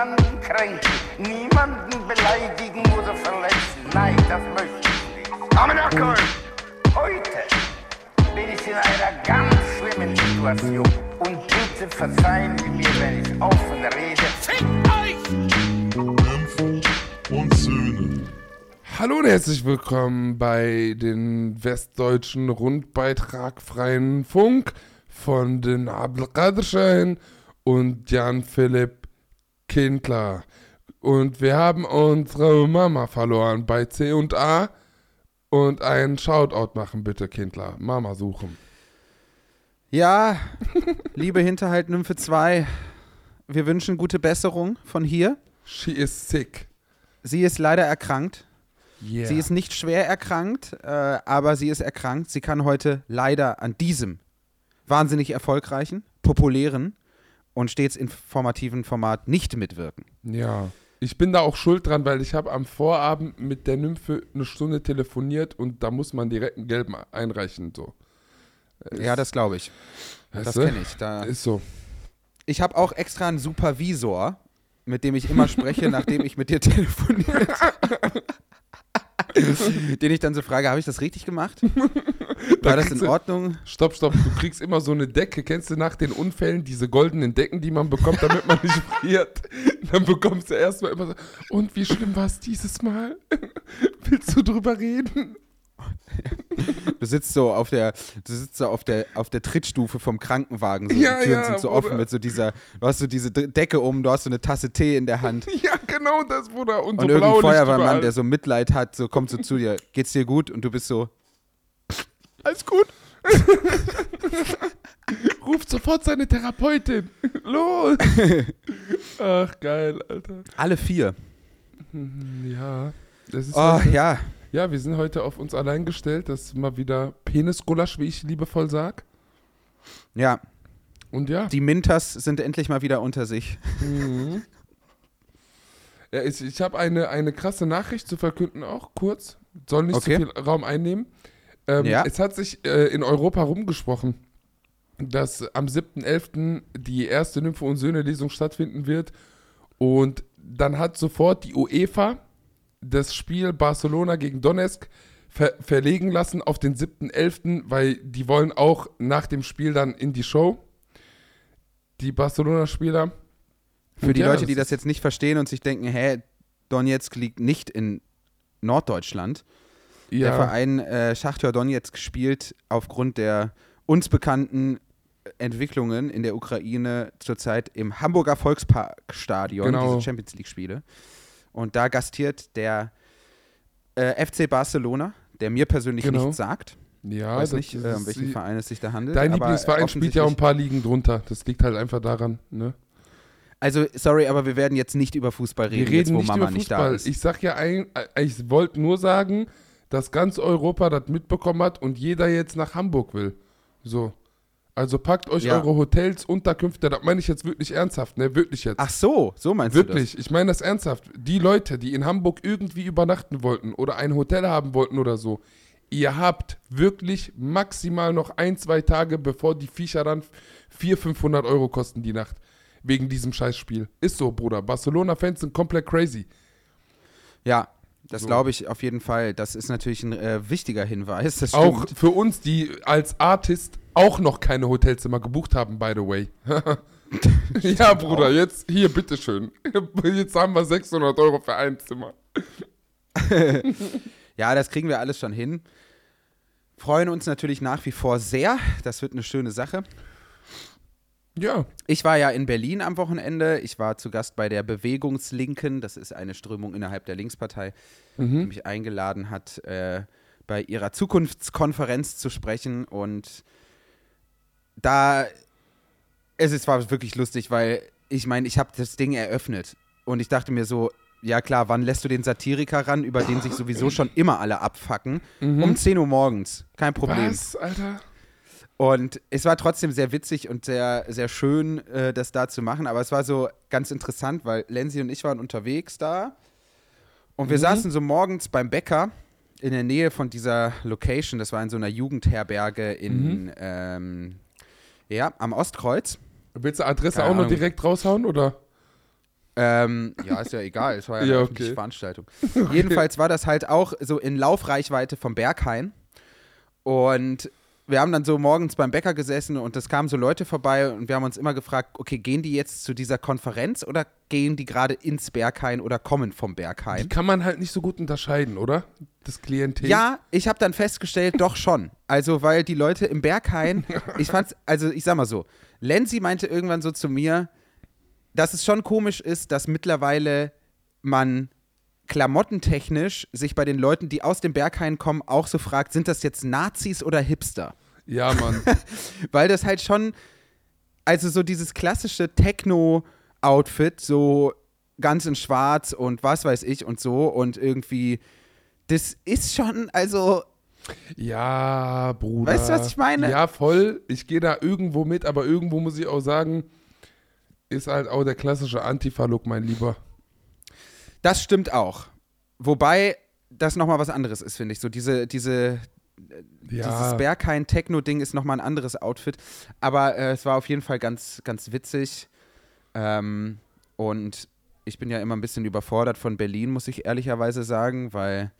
niemanden kränken, niemanden beleidigen oder verletzen. Nein, das möchte ich nicht. Amenakol! Heute bin ich in einer ganz schlimmen Situation. Und bitte verzeihen Sie mir, wenn ich offen rede. Fickt euch! Und Söhne. Hallo und herzlich willkommen bei den westdeutschen Rundbeitragfreien Funk von den Abdelkaderschein und Jan-Philipp Kindler. Und wir haben unsere Mama verloren bei C und A. Und einen Shoutout machen bitte, Kindler. Mama suchen. Ja, liebe Hinterhalt Nymphe 2, wir wünschen gute Besserung von hier. She is sick. Sie ist leider erkrankt. Yeah. Sie ist nicht schwer erkrankt, äh, aber sie ist erkrankt. Sie kann heute leider an diesem wahnsinnig erfolgreichen, populären und stets informativen Format nicht mitwirken. Ja. Ich bin da auch schuld dran, weil ich habe am Vorabend mit der Nymphe eine Stunde telefoniert und da muss man direkt einen gelben einreichen. So. Ja, das glaube ich. Das kenne ich. Da Ist so. ich habe auch extra einen Supervisor, mit dem ich immer spreche, nachdem ich mit dir telefoniert habe. Den ich dann so frage, habe ich das richtig gemacht? War das kriegst in du- Ordnung? Stopp, stopp. Du kriegst immer so eine Decke. Kennst du nach den Unfällen diese goldenen Decken, die man bekommt, damit man nicht friert? Dann bekommst du erstmal immer so, und wie schlimm war es dieses Mal? Willst du drüber reden? Du sitzt so auf der, du sitzt so auf der, auf der Trittstufe vom Krankenwagen. So, Ja, die Türen ja, sind so offen mit so dieser, du hast so diese Decke um, du hast so eine Tasse Tee in der Hand. Ja, genau das, Bruder. Und, Und so irgendein Feuerwehrmann, der so Mitleid hat, so kommt so zu dir, geht's dir gut? Und du bist so, Alles gut. Ruft sofort seine Therapeutin. Los. Ach, geil, Alter. alle vier. Ja. Das ist Oh, ja. Ja, wir sind heute auf uns allein gestellt. Das ist mal wieder Penisgulasch, wie ich liebevoll sag. Ja, Und ja. die Minters sind endlich mal wieder unter sich. Mhm. Ja, ich, ich habe eine, eine krasse Nachricht zu verkünden, auch kurz. Soll nicht Okay. so viel Raum einnehmen. Ähm, Ja. Es hat sich äh, in Europa rumgesprochen, dass am 7.11. die erste Nymphe- und Söhne-Lesung stattfinden wird. Und dann hat sofort die UEFA das Spiel Barcelona gegen Donetsk ver verlegen lassen auf den 7.11., weil die wollen auch nach dem Spiel dann in die Show. Die Barcelona-Spieler. Für Und die ja, Leute, die das jetzt nicht verstehen und sich denken, hä, Donetsk liegt nicht in Norddeutschland. Der Verein äh, Schachtyor Donetsk spielt aufgrund der uns bekannten Entwicklungen in der Ukraine zurzeit im Hamburger Volksparkstadion, Genau. diese Champions League-Spiele. Und da gastiert der äh, FC Barcelona, der mir persönlich Genau. nichts sagt. Ja, weiß nicht, äh, um welchen Verein es sich da handelt. Dein Lieblingsverein spielt ja auch ein paar Ligen drunter. Das liegt halt einfach daran. Ne? Also, sorry, aber wir werden jetzt nicht über Fußball reden, Wir reden jetzt, wo nicht Mama über nicht da ist. Ich sag ja, ein, äh, ich wollte nur sagen, dass ganz Europa das mitbekommen hat und jeder jetzt nach Hamburg will. So. Also packt euch Ja. eure Hotels, Unterkünfte, das meine ich jetzt wirklich ernsthaft, ne? Wirklich jetzt. Ach so, so meinst Wirklich, ich meine das ernsthaft. Die Leute, die in Hamburg irgendwie übernachten wollten oder ein Hotel haben wollten oder so, ihr habt wirklich maximal noch ein, zwei Tage, bevor die Viecher dann 400, 500 Euro kosten die Nacht. Wegen diesem Scheißspiel. Ist so, Bruder. Barcelona-Fans sind komplett crazy. du? Ja, das So. glaube ich auf jeden Fall. Das ist natürlich ein äh, wichtiger Hinweis. Das Auch für uns, die als Artist auch noch keine Hotelzimmer gebucht haben, by the way. ja, Bruder, jetzt hier, bitteschön. Jetzt haben wir 600 Euro für ein Zimmer. Ja, das kriegen wir alles schon hin. Freuen uns natürlich nach wie vor sehr. Das wird eine schöne Sache. Ja, Ich war ja in Berlin am Wochenende. Ich war zu Gast bei der Bewegungslinken. Das ist eine Strömung innerhalb der Linkspartei, die mich eingeladen hat, äh, bei ihrer Zukunftskonferenz zu sprechen. Und da, es, es war wirklich lustig, weil ich meine, ich habe das Ding eröffnet. Und ich dachte mir so, ja klar, wann lässt du den Satiriker ran, über den sich sowieso schon immer alle abfacken? Um 10 Uhr morgens. Kein Problem. was, Alter? Und es war trotzdem sehr witzig und sehr, sehr schön, äh, das da zu machen. Aber es war so ganz interessant, weil Lenzi und ich waren unterwegs da. Und wir saßen so morgens beim Bäcker in der Nähe von dieser Location. Das war in so einer Jugendherberge in, ähm, ja, am Ostkreuz. Willst du Adresse Keine auch noch Ahnung. direkt raushauen oder? Ähm, ja, ist ja egal, es war ja eine Ja, okay. öffentliche Veranstaltung. Jedenfalls war das halt auch so in Laufreichweite vom Berghain. Und wir haben dann so morgens beim Bäcker gesessen und es kamen so Leute vorbei und wir haben uns immer gefragt, okay, gehen die jetzt zu dieser Konferenz oder gehen die gerade ins Berghain oder kommen vom Die Berghain? kann man halt nicht so gut unterscheiden, oder? Das Klientel. Ja, ich habe dann festgestellt, doch schon. Also, weil die Leute im Berghain, ich fand's, also ich sag mal so, Lenzi meinte irgendwann so zu mir, dass es schon komisch ist, dass mittlerweile man klamottentechnisch sich bei den Leuten, die aus dem Berghain kommen, auch so fragt, sind das jetzt Nazis oder Hipster? Ja, Mann. Weil das halt schon, also so dieses klassische Techno-Outfit, so ganz in schwarz und was weiß ich und so und irgendwie, das ist schon, also Ja, Bruder. Weißt du, was ich meine? Ja, voll. Ich gehe da irgendwo mit, aber irgendwo muss ich auch sagen, ist halt auch der klassische Antifa-Look, mein Lieber. Das stimmt auch. Wobei das nochmal was anderes ist, finde ich. So diese, diese, Ja. dieses Berghain-Techno-Ding ist nochmal ein anderes Outfit. Aber äh, es war auf jeden Fall ganz, ganz witzig. Ähm, und ich bin ja immer ein bisschen überfordert von Berlin, muss ich ehrlicherweise sagen, weil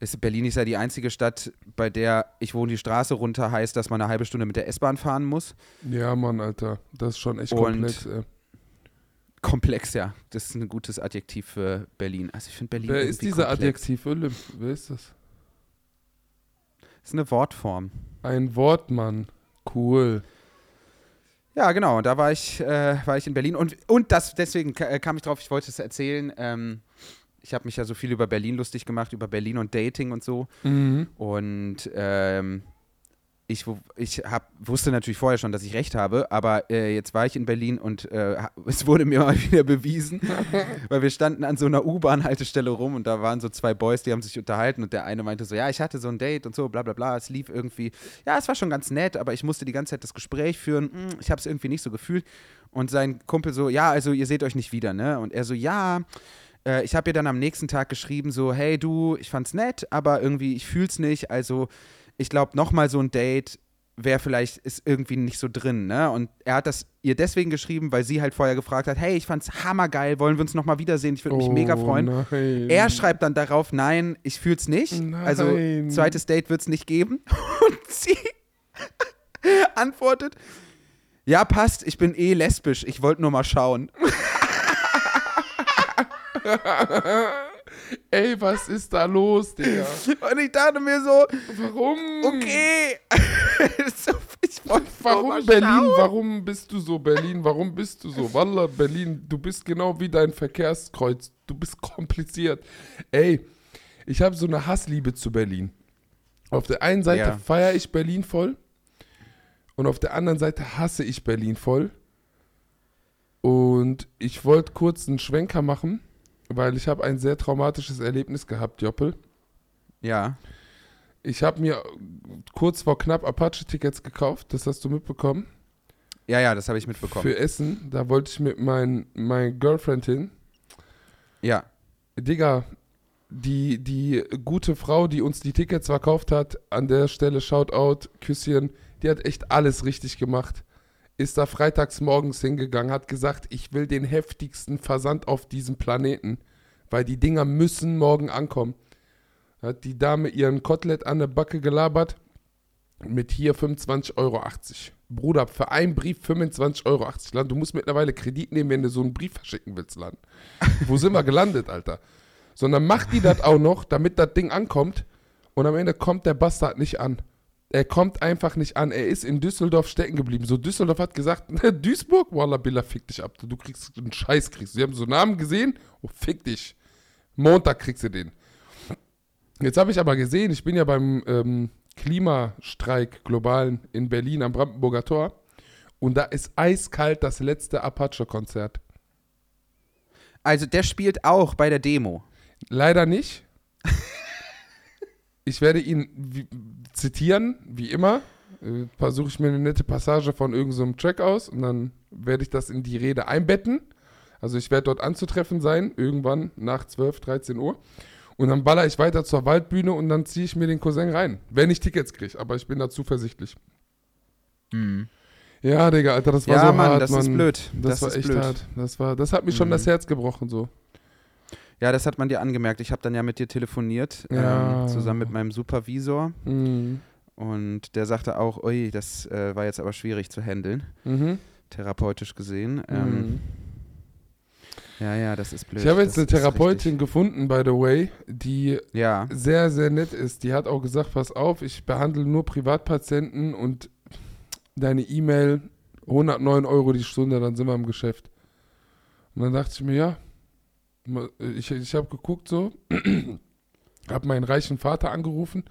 es, Berlin ist ja die einzige Stadt, bei der ich wohne die Straße runter heißt, dass man eine halbe Stunde mit der S-Bahn fahren muss. ja, Mann, Alter. Das ist schon echt Und- komplex. Ey. Komplex, ja. Das ist ein gutes Adjektiv für Berlin. Also ich finde Berlin Wer ist dieser komplex. Adjektiv, Olymp? Wer ist das? Ist eine Wortform. Ein Wort, Mann. Cool. Ja, genau. Da war ich, äh, war ich in Berlin und, und das, deswegen äh, kam ich drauf, ich wollte es erzählen. Ähm, ich habe mich ja so viel über Berlin lustig gemacht, über Berlin und Dating und so. Mhm. Und ähm, ich, ich hab, wusste natürlich vorher schon, dass ich recht habe, aber äh, jetzt war ich in Berlin und äh, es wurde mir mal wieder bewiesen, weil wir standen an so einer U-Bahn-Haltestelle rum und da waren so zwei Boys, die haben sich unterhalten und der eine meinte so, ja, ich hatte so ein Date und so, bla bla bla, es lief irgendwie, ja, es war schon ganz nett, aber ich musste die ganze Zeit das Gespräch führen, Hm, ich habe es irgendwie nicht so gefühlt und sein Kumpel so, ja, also ihr seht euch nicht wieder, ne? Und er so, ja, äh, ich habe ihr dann am nächsten Tag geschrieben, so, hey du, ich fand's nett, aber irgendwie, ich fühl's nicht. Also, ich glaube, nochmal so ein Date wäre vielleicht, ist irgendwie nicht so drin, ne? Und er hat das ihr deswegen geschrieben, weil sie halt vorher gefragt hat, hey, ich fand's hammergeil, wollen wir uns nochmal wiedersehen? Ich würde mich mega freuen. Oh, Nein. Er schreibt dann darauf, nein, ich fühl's nicht. Also, Nein. zweites Date wird's nicht geben. Und sie antwortet, ja, passt, ich bin eh lesbisch, ich wollte nur mal schauen. Ey, was ist da los, Digga? Und ich dachte mir so, Warum? okay. ich wollte Warum Berlin? schauen. Warum bist du so Berlin? Warum bist du so? Wallah, Berlin, du bist genau wie dein Verkehrskreuz. Du bist kompliziert. Ey, ich habe so eine Hassliebe zu Berlin. Auf der einen Seite Ja. feiere ich Berlin voll und auf der anderen Seite hasse ich Berlin voll. Und ich wollte kurz einen Schwenker machen, weil ich habe ein sehr traumatisches Erlebnis gehabt, Joppel. Ja, Ich habe mir kurz vor knapp Apache-Tickets gekauft, das hast du mitbekommen. ja, ja, das habe ich mitbekommen. Für Essen. Da wollte ich mit mein, mein Girlfriend hin. ja, Digga, die, die gute Frau, die uns die Tickets verkauft hat, an der Stelle Shoutout, Küsschen, die hat echt alles richtig gemacht. Ist da freitags morgens hingegangen, hat gesagt, ich will den heftigsten Versand auf diesem Planeten, weil die Dinger müssen morgen ankommen. Hat die Dame ihren Kotelett an der Backe gelabert mit hier 25,80 Euro. Bruder, für einen Brief 25,80 Euro. Land, du musst mittlerweile Kredit nehmen, wenn du so einen Brief verschicken willst, Land. Wo sind wir gelandet, Alter? Sondern macht die das auch noch, damit das Ding ankommt und am Ende kommt der Bastard nicht an. Er kommt einfach nicht an. Er ist in Düsseldorf stecken geblieben. So, Düsseldorf hat gesagt, Duisburg, Wallah Billa, fick dich ab. Du kriegst einen Scheiß, kriegst. Sie haben so einen Namen gesehen, oh, fick dich. Montag kriegst du den. Jetzt habe ich aber gesehen, ich bin ja beim ähm, Klimastreik globalen in Berlin am Brandenburger Tor und da ist eiskalt das letzte Apache-Konzert. also der spielt auch bei der Demo. Leider nicht. Ich werde ihn wie, zitieren, wie immer. Äh, Versuche ich mir eine nette Passage von irgendeinem so Track aus und dann werde ich das in die Rede einbetten. Also ich werde dort anzutreffen sein, irgendwann nach 12, 13 Uhr. Und dann baller ich weiter zur Waldbühne und dann ziehe ich mir den Cousin rein. Wenn ich Tickets kriege, aber ich bin da zuversichtlich. Ja, Digga, Alter, das war Ja, so Mann, hart, das Mann. ist blöd. Das, Das war echt blöd. hart. Das, war, das hat mir schon Mhm. das Herz gebrochen, so. Ja, das hat man dir angemerkt. Ich habe dann ja mit dir telefoniert, Ja. ähm, zusammen mit meinem Supervisor. Mhm. Und der sagte auch, ui, das äh, war jetzt aber schwierig zu handeln, Mhm. therapeutisch gesehen. Ähm, Mhm. Ja, ja, das ist blöd. Ich habe jetzt das eine Therapeutin gefunden, by the way, die. Ja, sehr, sehr nett ist. Die hat auch gesagt, pass auf, ich behandle nur Privatpatienten und deine E-Mail 109 Euro die Stunde, dann sind wir im Geschäft. Und dann dachte ich mir, ja, ich, ich habe geguckt so, habe meinen reichen Vater angerufen,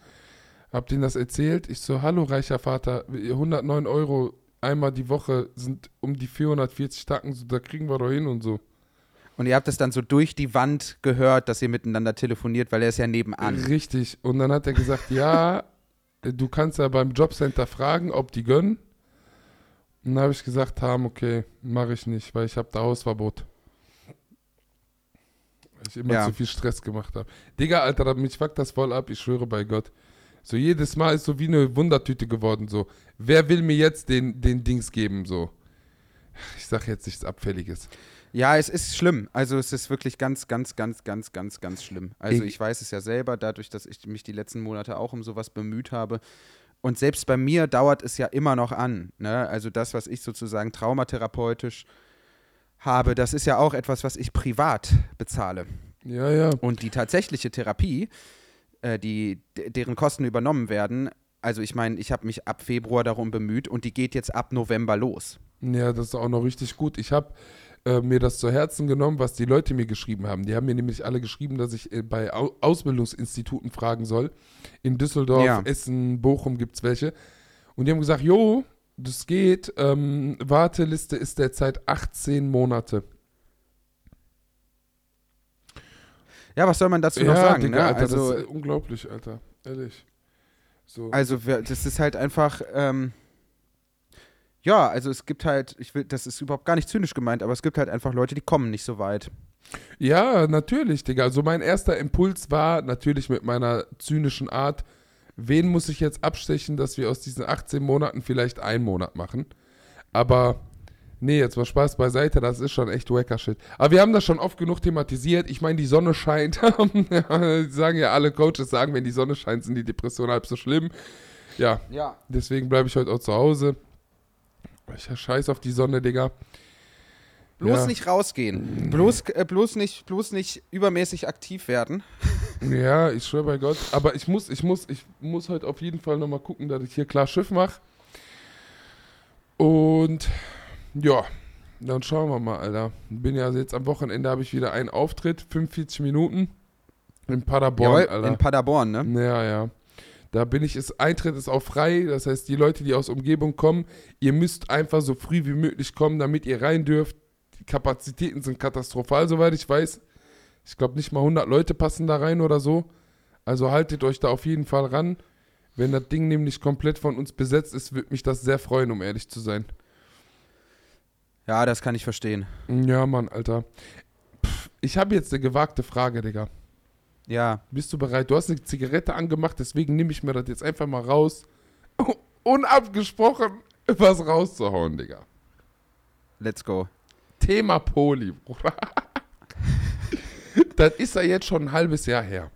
habe denen das erzählt. Ich so, hallo reicher Vater, 109 Euro einmal die Woche sind um die 440 Tacken, so, da kriegen wir doch hin und so. und ihr habt es dann so durch die Wand gehört, dass ihr miteinander telefoniert, weil er ist ja nebenan. Richtig. Und dann hat er gesagt, ja, du kannst ja beim Jobcenter fragen, ob die gönnen. Und dann habe ich gesagt, haben, okay, mache ich nicht, weil ich habe da Hausverbot. Weil ich immer Ja. zu viel Stress gemacht habe. Digga, Alter, mich fuckt das voll ab, ich schwöre bei Gott. So jedes Mal ist so wie eine Wundertüte geworden, so. Wer will mir jetzt den, den Dings geben, so. Ich sag jetzt nichts Abfälliges. Ja, es ist schlimm. Also es ist wirklich ganz, ganz, ganz, ganz, ganz, ganz schlimm. Also Ich- ich weiß es ja selber, dadurch, dass ich mich die letzten Monate auch um sowas bemüht habe. Und selbst bei mir dauert es ja immer noch an. Ne? Also das, was ich sozusagen traumatherapeutisch habe, das ist ja auch etwas, was ich privat bezahle. Ja, ja. Und die tatsächliche Therapie, äh, die, de- deren Kosten übernommen werden, also ich meine, ich habe mich ab Februar darum bemüht und die geht jetzt ab November los. Ja, das ist auch noch richtig gut. Ich habe äh, mir das zu Herzen genommen, was die Leute mir geschrieben haben. Die haben mir nämlich alle geschrieben, dass ich äh, bei Au Ausbildungsinstituten fragen soll. In Düsseldorf, Ja. Essen, Bochum gibt es welche. Und die haben gesagt, jo, das geht. Ähm, Warteliste ist derzeit 18 Monate. Ja, was soll man dazu noch ja, sagen? Digga, ne? Alter, also, das ist unglaublich, Alter. Ehrlich. So. Also das ist halt einfach, ähm, ja, also es gibt halt, ich will, das ist überhaupt gar nicht zynisch gemeint, aber es gibt halt einfach Leute, die kommen nicht so weit. Ja, natürlich, Digga. Also mein erster Impuls war natürlich mit meiner zynischen Art, wen muss ich jetzt abstechen, dass wir aus diesen 18 Monaten vielleicht einen Monat machen. Aber nee, jetzt mal Spaß beiseite, das ist schon echt wacker Shit. Aber wir haben das schon oft genug thematisiert. Ich meine, die Sonne scheint. Sagen ja alle Coaches, sagen, wenn die Sonne scheint, sind die Depressionen halb so schlimm. Ja, Ja. deswegen bleibe ich heute auch zu Hause. Ich scheiß auf die Sonne, Digga. Bloß Ja. nicht rausgehen. Bloß, äh, bloß, nicht, bloß nicht übermäßig aktiv werden. Ja, ich schwöre bei Gott. Aber ich muss, ich muss, ich muss heute auf jeden Fall nochmal gucken, dass ich hier klar Schiff mache. Und ja, dann schauen wir mal, Alter. Bin ja jetzt am Wochenende habe ich wieder einen Auftritt, 45 Minuten in Paderborn, Jawohl, Alter. in Paderborn, ne? Ja, ja. Da bin ich, ist, Eintritt ist auch frei. Das heißt, die Leute, die aus Umgebung kommen, ihr müsst einfach so früh wie möglich kommen, damit ihr rein dürft. Die Kapazitäten sind katastrophal, soweit ich weiß. Ich glaube, nicht mal 100 Leute passen da rein oder so. Also haltet euch da auf jeden Fall ran. Wenn das Ding nämlich komplett von uns besetzt ist, würde mich das sehr freuen, um ehrlich zu sein. Ja, das kann ich verstehen. Ja, Mann, Alter. Pff, ich habe jetzt eine gewagte Frage, Digga. Ja, Bist du bereit? Du hast eine Zigarette angemacht, deswegen nehme ich mir das jetzt einfach mal raus. Unabgesprochen was rauszuhauen, Digga. let's go. Thema Poli, Bruder. das ist ja jetzt schon ein halbes Jahr her.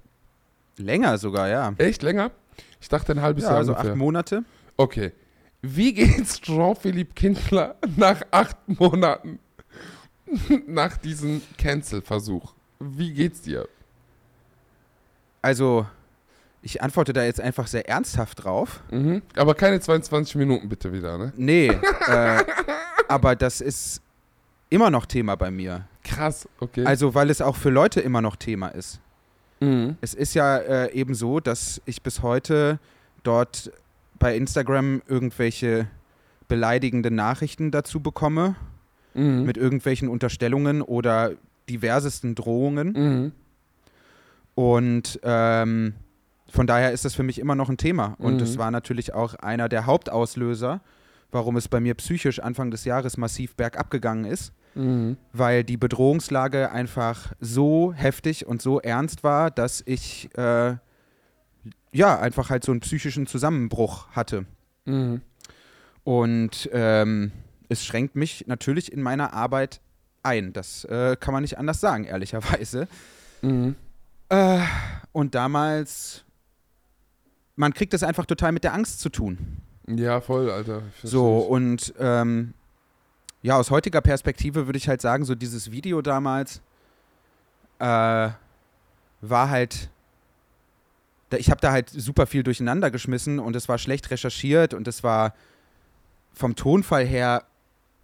Länger sogar, ja. Echt länger? Ich dachte ein halbes Ja, Jahr also ungefähr. acht Monate. Okay. Wie geht's Jean-Philippe Kindler nach acht Monaten nach diesem Cancel-Versuch? Wie geht's dir? Also, ich antworte da jetzt einfach sehr ernsthaft drauf. Mhm. Aber keine 22 Minuten bitte wieder, ne? Nee, äh, aber das ist immer noch Thema bei mir. Krass, okay. Also, weil es auch für Leute immer noch Thema ist. mhm. Es ist ja äh, eben so, dass ich bis heute dort bei Instagram irgendwelche beleidigende Nachrichten dazu bekomme, Mhm. mit irgendwelchen Unterstellungen oder diversesten Drohungen. Mhm. Und ähm, von daher ist das für mich immer noch ein Thema. Und Mhm. es war natürlich auch einer der Hauptauslöser, warum es bei mir psychisch Anfang des Jahres massiv bergab gegangen ist, Mhm. weil die Bedrohungslage einfach so heftig und so ernst war, dass ich äh, ja einfach halt so einen psychischen Zusammenbruch hatte. Mhm. Und ähm, es schränkt mich natürlich in meiner Arbeit ein. Das äh, kann man nicht anders sagen, ehrlicherweise. Mhm. Äh, und damals, man kriegt das einfach total mit der Angst zu tun. Ja, voll, Alter. So, und ähm, ja, aus heutiger Perspektive würde ich halt sagen, so dieses Video damals äh, war halt, da, ich habe da halt super viel durcheinander geschmissen und es war schlecht recherchiert und es war vom Tonfall her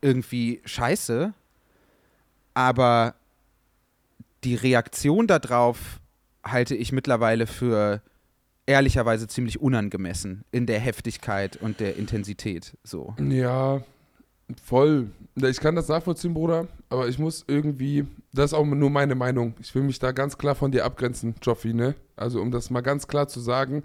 irgendwie scheiße, aber die Reaktion darauf halte ich mittlerweile für ehrlicherweise ziemlich unangemessen in der Heftigkeit und der Intensität. So. Ja, voll. Ich kann das nachvollziehen, Bruder, aber ich muss irgendwie, das ist auch nur meine Meinung. Ich will mich da ganz klar von dir abgrenzen, Joffi, ne? Also um das mal ganz klar zu sagen,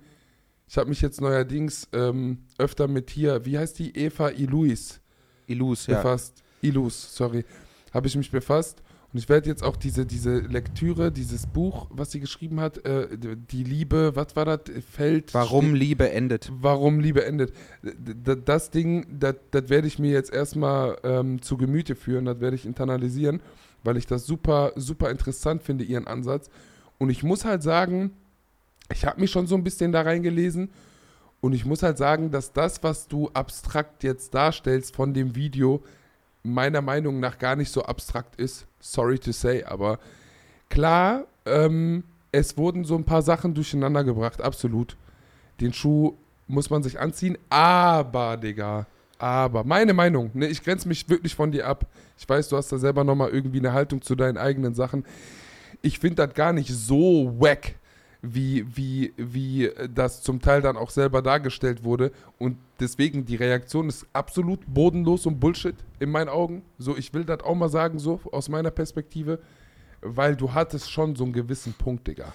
ich habe mich jetzt neuerdings ähm, öfter mit hier, wie heißt die, Eva Iluis Illus, ja. befasst. Ilus, sorry. Habe ich mich befasst. Und ich werde jetzt auch diese, diese Lektüre, dieses Buch, was sie geschrieben hat, äh, die Liebe, was war das? Feld. Warum Liebe endet. Warum Liebe endet. Das Ding, das das werde ich mir jetzt erstmal ähm, zu Gemüte führen, das werde ich internalisieren, weil ich das super, super interessant finde, ihren Ansatz. Und ich muss halt sagen, ich habe mich schon so ein bisschen da reingelesen und ich muss halt sagen, dass das, was du abstrakt jetzt darstellst von dem Video, meiner Meinung nach gar nicht so abstrakt ist. Sorry to say, aber klar, ähm, es wurden so ein paar Sachen durcheinander gebracht, absolut. Den Schuh muss man sich anziehen, aber, Digga, aber, meine Meinung, ne, ich grenze mich wirklich von dir ab. Ich weiß, du hast da selber nochmal irgendwie eine Haltung zu deinen eigenen Sachen. Ich finde das gar nicht so wack, wie, wie, wie das zum Teil dann auch selber dargestellt wurde. Und deswegen, die Reaktion ist absolut bodenlos und Bullshit in meinen Augen. So, ich will das auch mal sagen, so aus meiner Perspektive, weil du hattest schon so einen gewissen Punkt, Digga.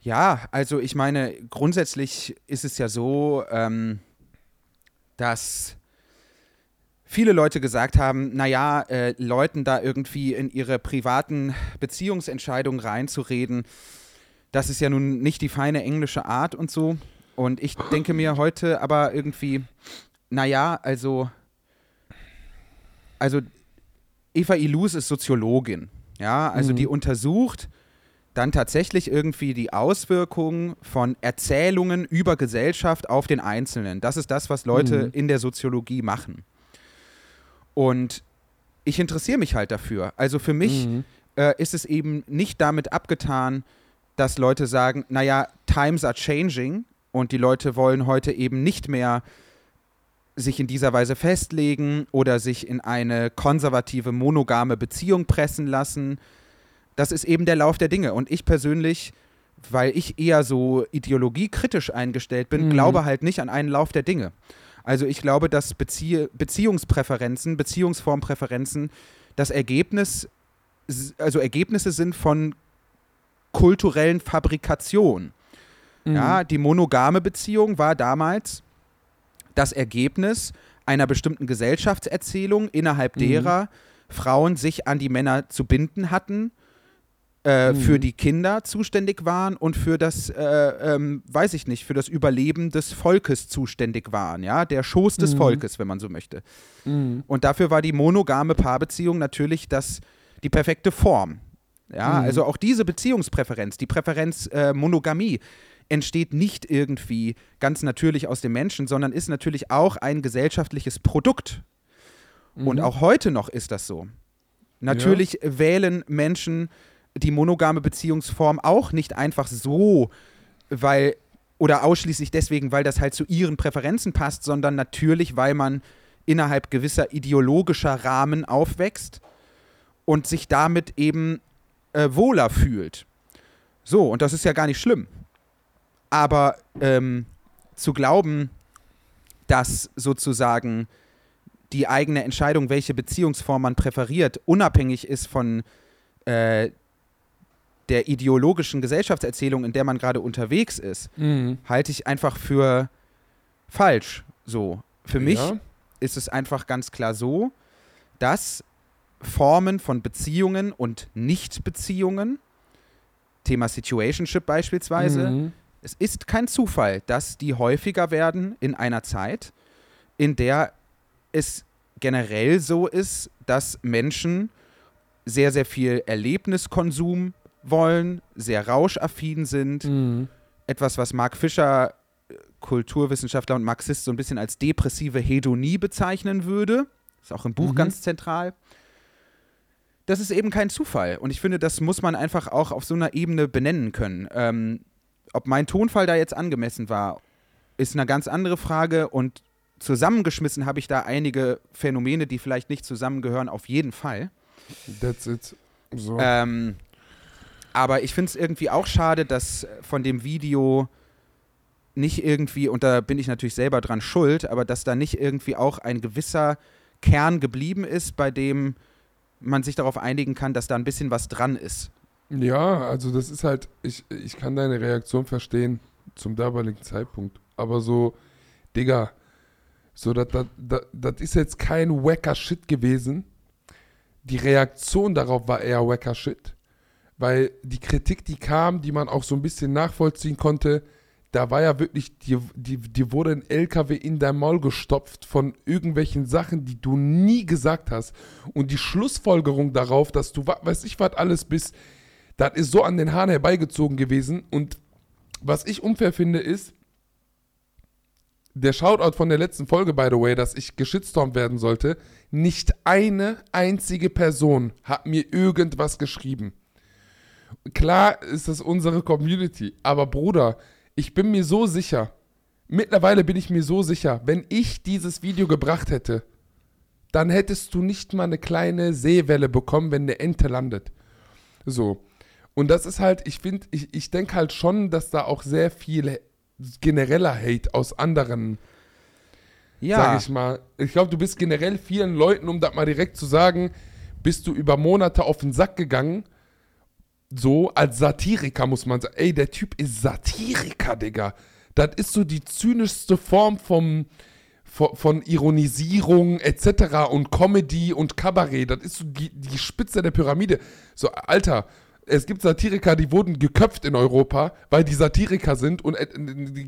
Ja, also ich meine, grundsätzlich ist es ja so, ähm, dass viele Leute gesagt haben, naja, äh, Leuten da irgendwie in ihre privaten Beziehungsentscheidungen reinzureden, das ist ja nun nicht die feine englische Art und so. Und ich denke mir heute aber irgendwie, naja, also, also Eva Ilus ist Soziologin, ja, also Mhm. die untersucht dann tatsächlich irgendwie die Auswirkungen von Erzählungen über Gesellschaft auf den Einzelnen. Das ist das, was Leute Mhm. in der Soziologie machen. Und ich interessiere mich halt dafür. Also für mich Mhm. äh, ist es eben nicht damit abgetan, dass Leute sagen, naja, times are changing und die Leute wollen heute eben nicht mehr sich in dieser Weise festlegen oder sich in eine konservative, monogame Beziehung pressen lassen. Das ist eben der Lauf der Dinge. Und ich persönlich, weil ich eher so ideologiekritisch eingestellt bin, Mhm. glaube halt nicht an einen Lauf der Dinge. Also ich glaube, dass Bezie Beziehungspräferenzen, Beziehungsformpräferenzen das Ergebnis, also Ergebnisse sind von kulturellen Fabrikation. Mhm. Ja, die monogame Beziehung war damals das Ergebnis einer bestimmten Gesellschaftserzählung, innerhalb Mhm. derer Frauen sich an die Männer zu binden hatten, äh, Mhm. für die Kinder zuständig waren und für das, äh, ähm, weiß ich nicht, für das Überleben des Volkes zuständig waren, ja, der Schoß des Mhm. Volkes, wenn man so möchte. Mhm. Und dafür war die monogame Paarbeziehung natürlich das, die perfekte Form. Ja, Mhm. also auch diese Beziehungspräferenz, die Präferenz äh, Monogamie, entsteht nicht irgendwie ganz natürlich aus dem Menschen, sondern ist natürlich auch ein gesellschaftliches Produkt. Und Mhm. auch heute noch ist das so. Natürlich wählen Menschen die monogame Beziehungsform auch nicht einfach so, weil oder ausschließlich deswegen, weil das halt zu ihren Präferenzen passt, sondern natürlich, weil man innerhalb gewisser ideologischer Rahmen aufwächst und sich damit eben äh, wohler fühlt. So, und das ist ja gar nicht schlimm. Aber ähm, zu glauben, dass sozusagen die eigene Entscheidung, welche Beziehungsform man präferiert, unabhängig ist von äh, der ideologischen Gesellschaftserzählung, in der man gerade unterwegs ist, Mhm. halte ich einfach für falsch. So. Für mich Ja. ist es einfach ganz klar so, dass Formen von Beziehungen und Nichtbeziehungen, Thema Situationship beispielsweise, Mhm. Es ist kein Zufall, dass die häufiger werden in einer Zeit, in der es generell so ist, dass Menschen sehr, sehr viel Erlebniskonsum wollen, sehr rauschaffin sind. Mhm. Etwas, was Mark Fischer, äh, Kulturwissenschaftler und Marxist, so ein bisschen als depressive Hedonie bezeichnen würde. Ist auch im Buch Mhm. ganz zentral. Das ist eben kein Zufall. Und ich finde, das muss man einfach auch auf so einer Ebene benennen können. Ähm, ob mein Tonfall da jetzt angemessen war, ist eine ganz andere Frage. Und zusammengeschmissen habe ich da einige Phänomene, die vielleicht nicht zusammengehören, auf jeden Fall. That's it. So. Ähm, aber ich finde es irgendwie auch schade, dass von dem Video nicht irgendwie, und da bin ich natürlich selber dran schuld, aber dass da nicht irgendwie auch ein gewisser Kern geblieben ist, bei dem man sich darauf einigen kann, dass da ein bisschen was dran ist. Ja, also das ist halt, ich, ich kann deine Reaktion verstehen zum damaligen Zeitpunkt. Aber so, Digga, so, das ist jetzt kein wacker Shit gewesen. Die Reaktion darauf war eher wacker Shit. Weil die Kritik, die kam, die man auch so ein bisschen nachvollziehen konnte, da war ja wirklich, die, die, die wurde ein LKW in dein Maul gestopft von irgendwelchen Sachen, die du nie gesagt hast. Und die Schlussfolgerung darauf, dass du, weiß ich was alles bist, das ist so an den Haaren herbeigezogen gewesen. Und was ich unfair finde, ist, der Shoutout von der letzten Folge, by the way, dass ich geschitstormt werden sollte, nicht eine einzige Person hat mir irgendwas geschrieben. Klar ist das unsere Community, aber Bruder, ich bin mir so sicher, mittlerweile bin ich mir so sicher, wenn ich dieses Video gebracht hätte, dann hättest du nicht mal eine kleine Seewelle bekommen, wenn eine Ente landet. So. Und das ist halt, ich finde, ich, ich denke halt schon, dass da auch sehr viel genereller Hate aus anderen, sag ich mal. Ich glaube, du bist generell vielen Leuten, um das mal direkt zu sagen, bist du über Monate auf den Sack gegangen. So, als Satiriker muss man sagen. Ey, der Typ ist Satiriker, Digga. Das ist so die zynischste Form vom, von, von Ironisierung etc. und Comedy und Kabarett. Das ist so die, die Spitze der Pyramide. So, Alter, es gibt Satiriker, die wurden geköpft in Europa, weil die Satiriker sind und äh,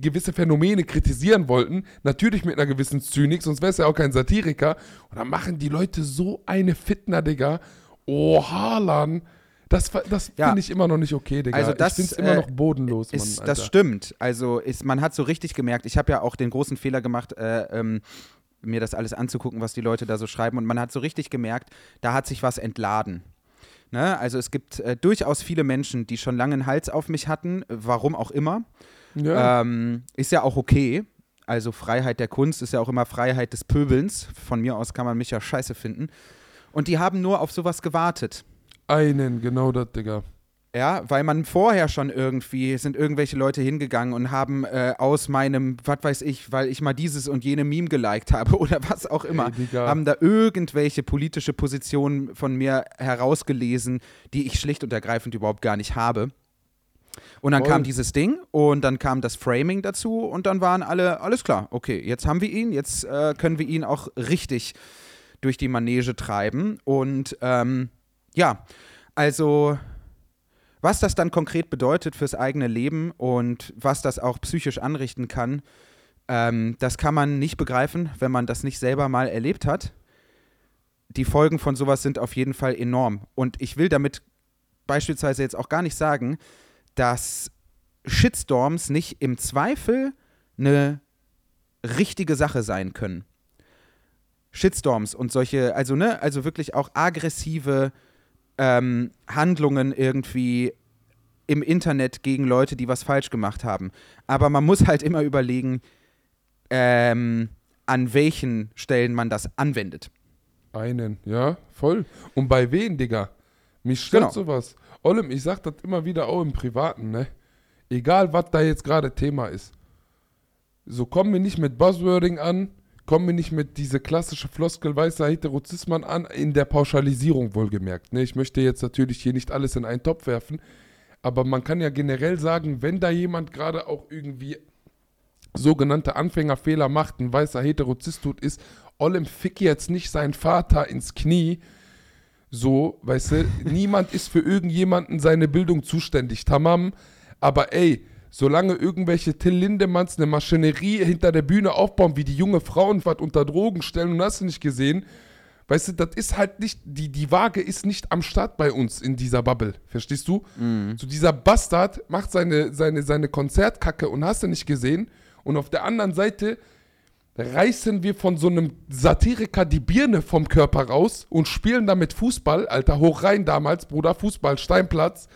gewisse Phänomene kritisieren wollten. Natürlich mit einer gewissen Zynik, sonst wäre es ja auch kein Satiriker. Und dann machen die Leute so eine Fitner, Digga. Oh, Harlan. Das, das Ja. finde ich immer noch nicht okay, Digga. Also das, ich finde es immer äh, noch bodenlos, Mann, Ist, Alter. das stimmt. Also ist, man hat so richtig gemerkt, ich habe ja auch den großen Fehler gemacht, äh, ähm, mir das alles anzugucken, was die Leute da so schreiben. Und man hat so richtig gemerkt, da hat sich was entladen. Ne? Also es gibt äh, durchaus viele Menschen, die schon lange einen Hals auf mich hatten, warum auch immer. Ja. Ähm, ist ja auch okay. Also Freiheit der Kunst ist ja auch immer Freiheit des Pöbelns. Von mir aus kann man mich ja scheiße finden. Und die haben nur auf sowas gewartet. Einen, genau das, Digga. Ja, weil man vorher schon irgendwie, sind irgendwelche Leute hingegangen und haben äh, aus meinem, was weiß ich, weil ich mal dieses und jene Meme geliked habe oder was auch immer, Ey, Digga. haben da irgendwelche politische Positionen von mir herausgelesen, die ich schlicht und ergreifend überhaupt gar nicht habe. Und dann Voll. kam dieses Ding und dann kam das Framing dazu und dann waren alle, alles klar, okay, jetzt haben wir ihn, jetzt äh, können wir ihn auch richtig durch die Manege treiben. Und ähm, ja, also was das dann konkret bedeutet fürs eigene Leben und was das auch psychisch anrichten kann, ähm, das kann man nicht begreifen, wenn man das nicht selber mal erlebt hat. Die Folgen von sowas sind auf jeden Fall enorm. Und ich will damit beispielsweise jetzt auch gar nicht sagen, dass Shitstorms nicht im Zweifel eine richtige Sache sein können. Shitstorms und solche, also ne, also wirklich auch aggressive ähm, Handlungen irgendwie im Internet gegen Leute, die was falsch gemacht haben. Aber man muss halt immer überlegen, ähm, an welchen Stellen man das anwendet. Einen, ja, voll. Und bei wen, Digga? Mich stört Genau. sowas. Ollem, ich sag das immer wieder auch im Privaten, ne? Egal, was da jetzt gerade Thema ist. So kommen wir nicht mit Buzzwording an, kommen wir nicht mit diese klassische Floskel weißer Heterozisman an, in der Pauschalisierung wohlgemerkt. Ne? Ich möchte jetzt natürlich hier nicht alles in einen Topf werfen, aber man kann ja generell sagen, wenn da jemand gerade auch irgendwie sogenannte Anfängerfehler macht, ein weißer Heterozist tut, ist, Ollem fick jetzt nicht seinen Vater ins Knie. So, weißt du, niemand ist für irgendjemanden seine Bildung zuständig, tamam. Aber ey, solange irgendwelche Till Lindemanns eine Maschinerie hinter der Bühne aufbauen, wie die junge Frauen was unter Drogen stellen und hast du nicht gesehen, weißt du, das ist halt nicht, die, die Waage ist nicht am Start bei uns in dieser Bubble, verstehst du? So dieser Bastard macht seine, seine, seine Konzertkacke und hast du nicht gesehen und auf der anderen Seite reißen wir von so einem Satiriker die Birne vom Körper raus und spielen damit Fußball, Alter, hoch rein damals, Bruder, Fußball, Steinplatz.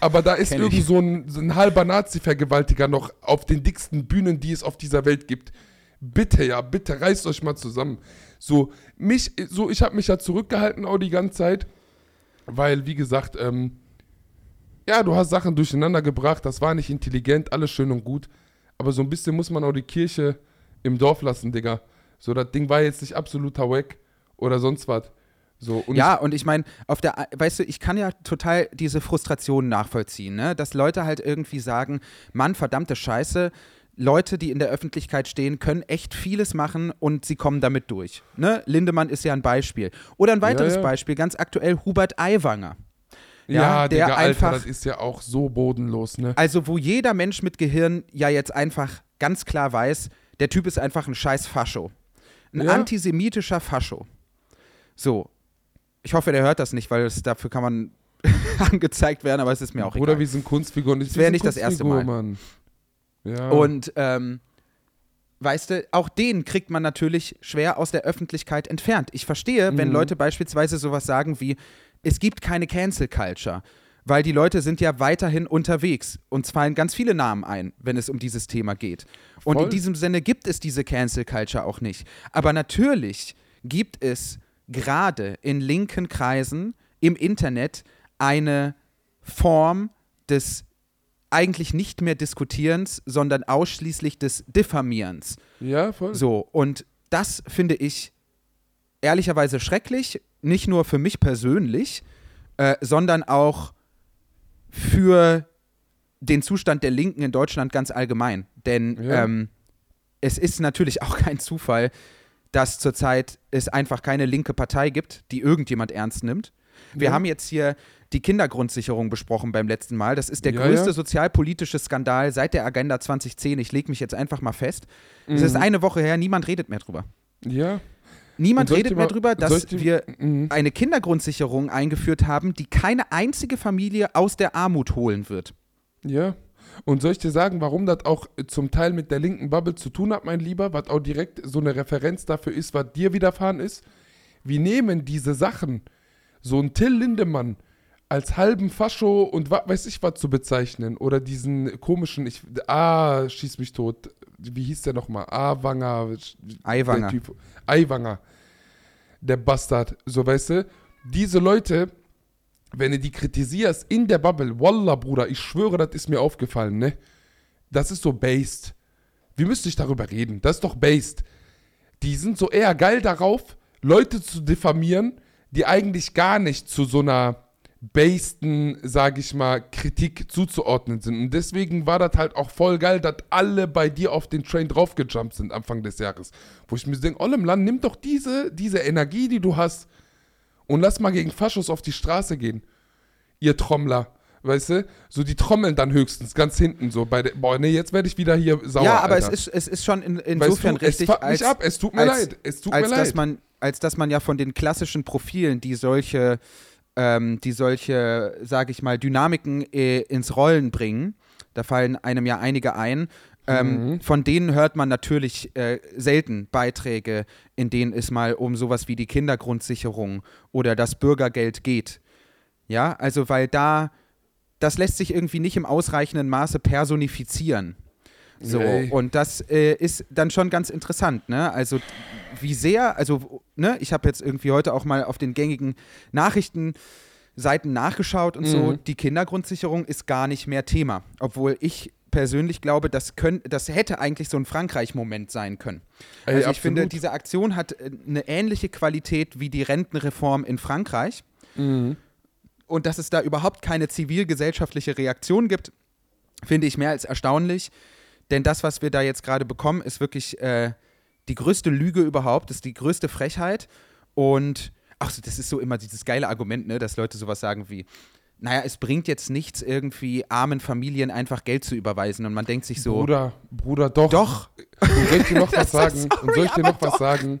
Aber da ist irgend so ein, so ein halber Nazi-Vergewaltiger noch auf den dicksten Bühnen, die es auf dieser Welt gibt. Bitte, ja, bitte, reißt euch mal zusammen. So, mich, so, ich habe mich ja zurückgehalten auch die ganze Zeit, weil, wie gesagt, ähm, ja, du hast Sachen durcheinander gebracht, das war nicht intelligent, alles schön und gut. Aber so ein bisschen muss man auch die Kirche im Dorf lassen, Digga. So, das Ding war jetzt nicht absoluter Wack oder sonst was. So, und ja, und ich meine, auf der, weißt du, ich kann ja total diese Frustration nachvollziehen, ne? Dass Leute halt irgendwie sagen, Mann, verdammte Scheiße, Leute, die in der Öffentlichkeit stehen, können echt vieles machen und sie kommen damit durch. Ne? Lindemann ist ja ein Beispiel. Oder ein weiteres ja. Beispiel, ganz aktuell Hubert Aiwanger. ja, ja, der Digga, einfach- Alter, das ist ja auch so bodenlos, ne? Also, wo jeder Mensch mit Gehirn ja jetzt einfach ganz klar weiß, der Typ ist einfach ein scheiß Fascho. Ein Ja. antisemitischer Fascho. So. Ich hoffe, der hört das nicht, weil es, dafür kann man angezeigt werden, aber es ist mir auch Oder egal. wir sind Kunstfiguren. Das wär nicht das erste Mal. Mann. Ja. Und ähm, weißt du, auch den kriegt man natürlich schwer aus der Öffentlichkeit entfernt. Ich verstehe, wenn Mhm. Leute beispielsweise sowas sagen wie, es gibt keine Cancel Culture. Weil die Leute sind ja weiterhin unterwegs. Uns fallen ganz viele Namen ein, wenn es um dieses Thema geht. Und Voll. in diesem Sinne gibt es diese Cancel Culture auch nicht. Aber natürlich gibt es gerade in linken Kreisen im Internet eine Form des eigentlich nicht mehr Diskutierens, sondern ausschließlich des Diffamierens. ja, voll. So, und das finde ich ehrlicherweise schrecklich, nicht nur für mich persönlich, äh, sondern auch für den Zustand der Linken in Deutschland ganz allgemein. Denn Ja. ähm, es ist natürlich auch kein Zufall, dass zurzeit es einfach keine linke Partei gibt, die irgendjemand ernst nimmt. Wir Ja. haben jetzt hier die Kindergrundsicherung besprochen beim letzten Mal. Das ist der Ja, größte ja. sozialpolitische Skandal seit der Agenda 2010. Ich lege mich jetzt einfach mal fest. Es Mhm. ist eine Woche her, niemand redet mehr drüber. Ja. Niemand redet mehr mal- drüber, dass wir Mhm. eine Kindergrundsicherung eingeführt haben, die keine einzige Familie aus der Armut holen wird. Ja. Und soll ich dir sagen, warum das auch zum Teil mit der linken Bubble zu tun hat, mein Lieber, was auch direkt so eine Referenz dafür ist, was dir widerfahren ist? Wir nehmen diese Sachen, so ein Till Lindemann, als halben Fascho und was weiß ich was zu bezeichnen. Oder diesen komischen, ich, ah, schieß mich tot. Wie hieß der nochmal? Awanger. Aiwanger. Der Typ. Aiwanger. Der Bastard. So, weißt du, diese Leute, wenn du die kritisierst in der Bubble, Wallah, Bruder, ich schwöre, das ist mir aufgefallen, ne? Das ist so based. Wir müssen nicht darüber reden. Das ist doch based. Die sind so eher geil darauf, Leute zu diffamieren, die eigentlich gar nicht zu so einer basten, sag ich mal, Kritik zuzuordnen sind. Und deswegen war das halt auch voll geil, dass alle bei dir auf den Train draufgejumpt sind Anfang des Jahres. Wo ich mir denke, Ollem Land, nimm doch diese, diese Energie, die du hast, und lass mal gegen Faschos auf die Straße gehen. Ihr Trommler. Weißt du? So die trommeln dann höchstens ganz hinten so bei der. Boah, nee, jetzt werde ich wieder hier sauer. ja, aber es Alter. ist, es ist schon in, Weißt insofern du, richtig, es fuckt als, mich ab, es tut mir als, leid. Es tut als mir dass leid. man, als dass man ja von den klassischen Profilen, die solche, ähm, die solche, sage ich mal, Dynamiken äh, ins Rollen bringen, da fallen einem ja einige ein. Ähm, Mhm. Von denen hört man natürlich äh, selten Beiträge, in denen es mal um sowas wie die Kindergrundsicherung oder das Bürgergeld geht. Ja, also weil da, das lässt sich irgendwie nicht im ausreichenden Maße personifizieren. So, Nee. und das äh, ist dann schon ganz interessant, ne? Also, wie sehr, also, ne, ich habe jetzt irgendwie heute auch mal auf den gängigen Nachrichtenseiten nachgeschaut und so, Mhm. die Kindergrundsicherung ist gar nicht mehr Thema. Obwohl ich persönlich glaube, das, könnt, das hätte eigentlich so ein Frankreich-Moment sein können. Ey, Also ich finde, diese Aktion hat äh, eine ähnliche Qualität wie die Rentenreform in Frankreich. Mhm. Und dass es da überhaupt keine zivilgesellschaftliche Reaktion gibt, finde ich mehr als erstaunlich. Denn das, was wir da jetzt gerade bekommen, ist wirklich äh, die größte Lüge überhaupt, ist die größte Frechheit. Und ach, das ist so immer dieses geile Argument, ne, dass Leute sowas sagen wie, naja, es bringt jetzt nichts, irgendwie armen Familien einfach Geld zu überweisen und man denkt sich so, Bruder, Bruder, doch. doch, Und soll ich dir noch was sagen? sorry, und soll ich dir noch was doch. sagen?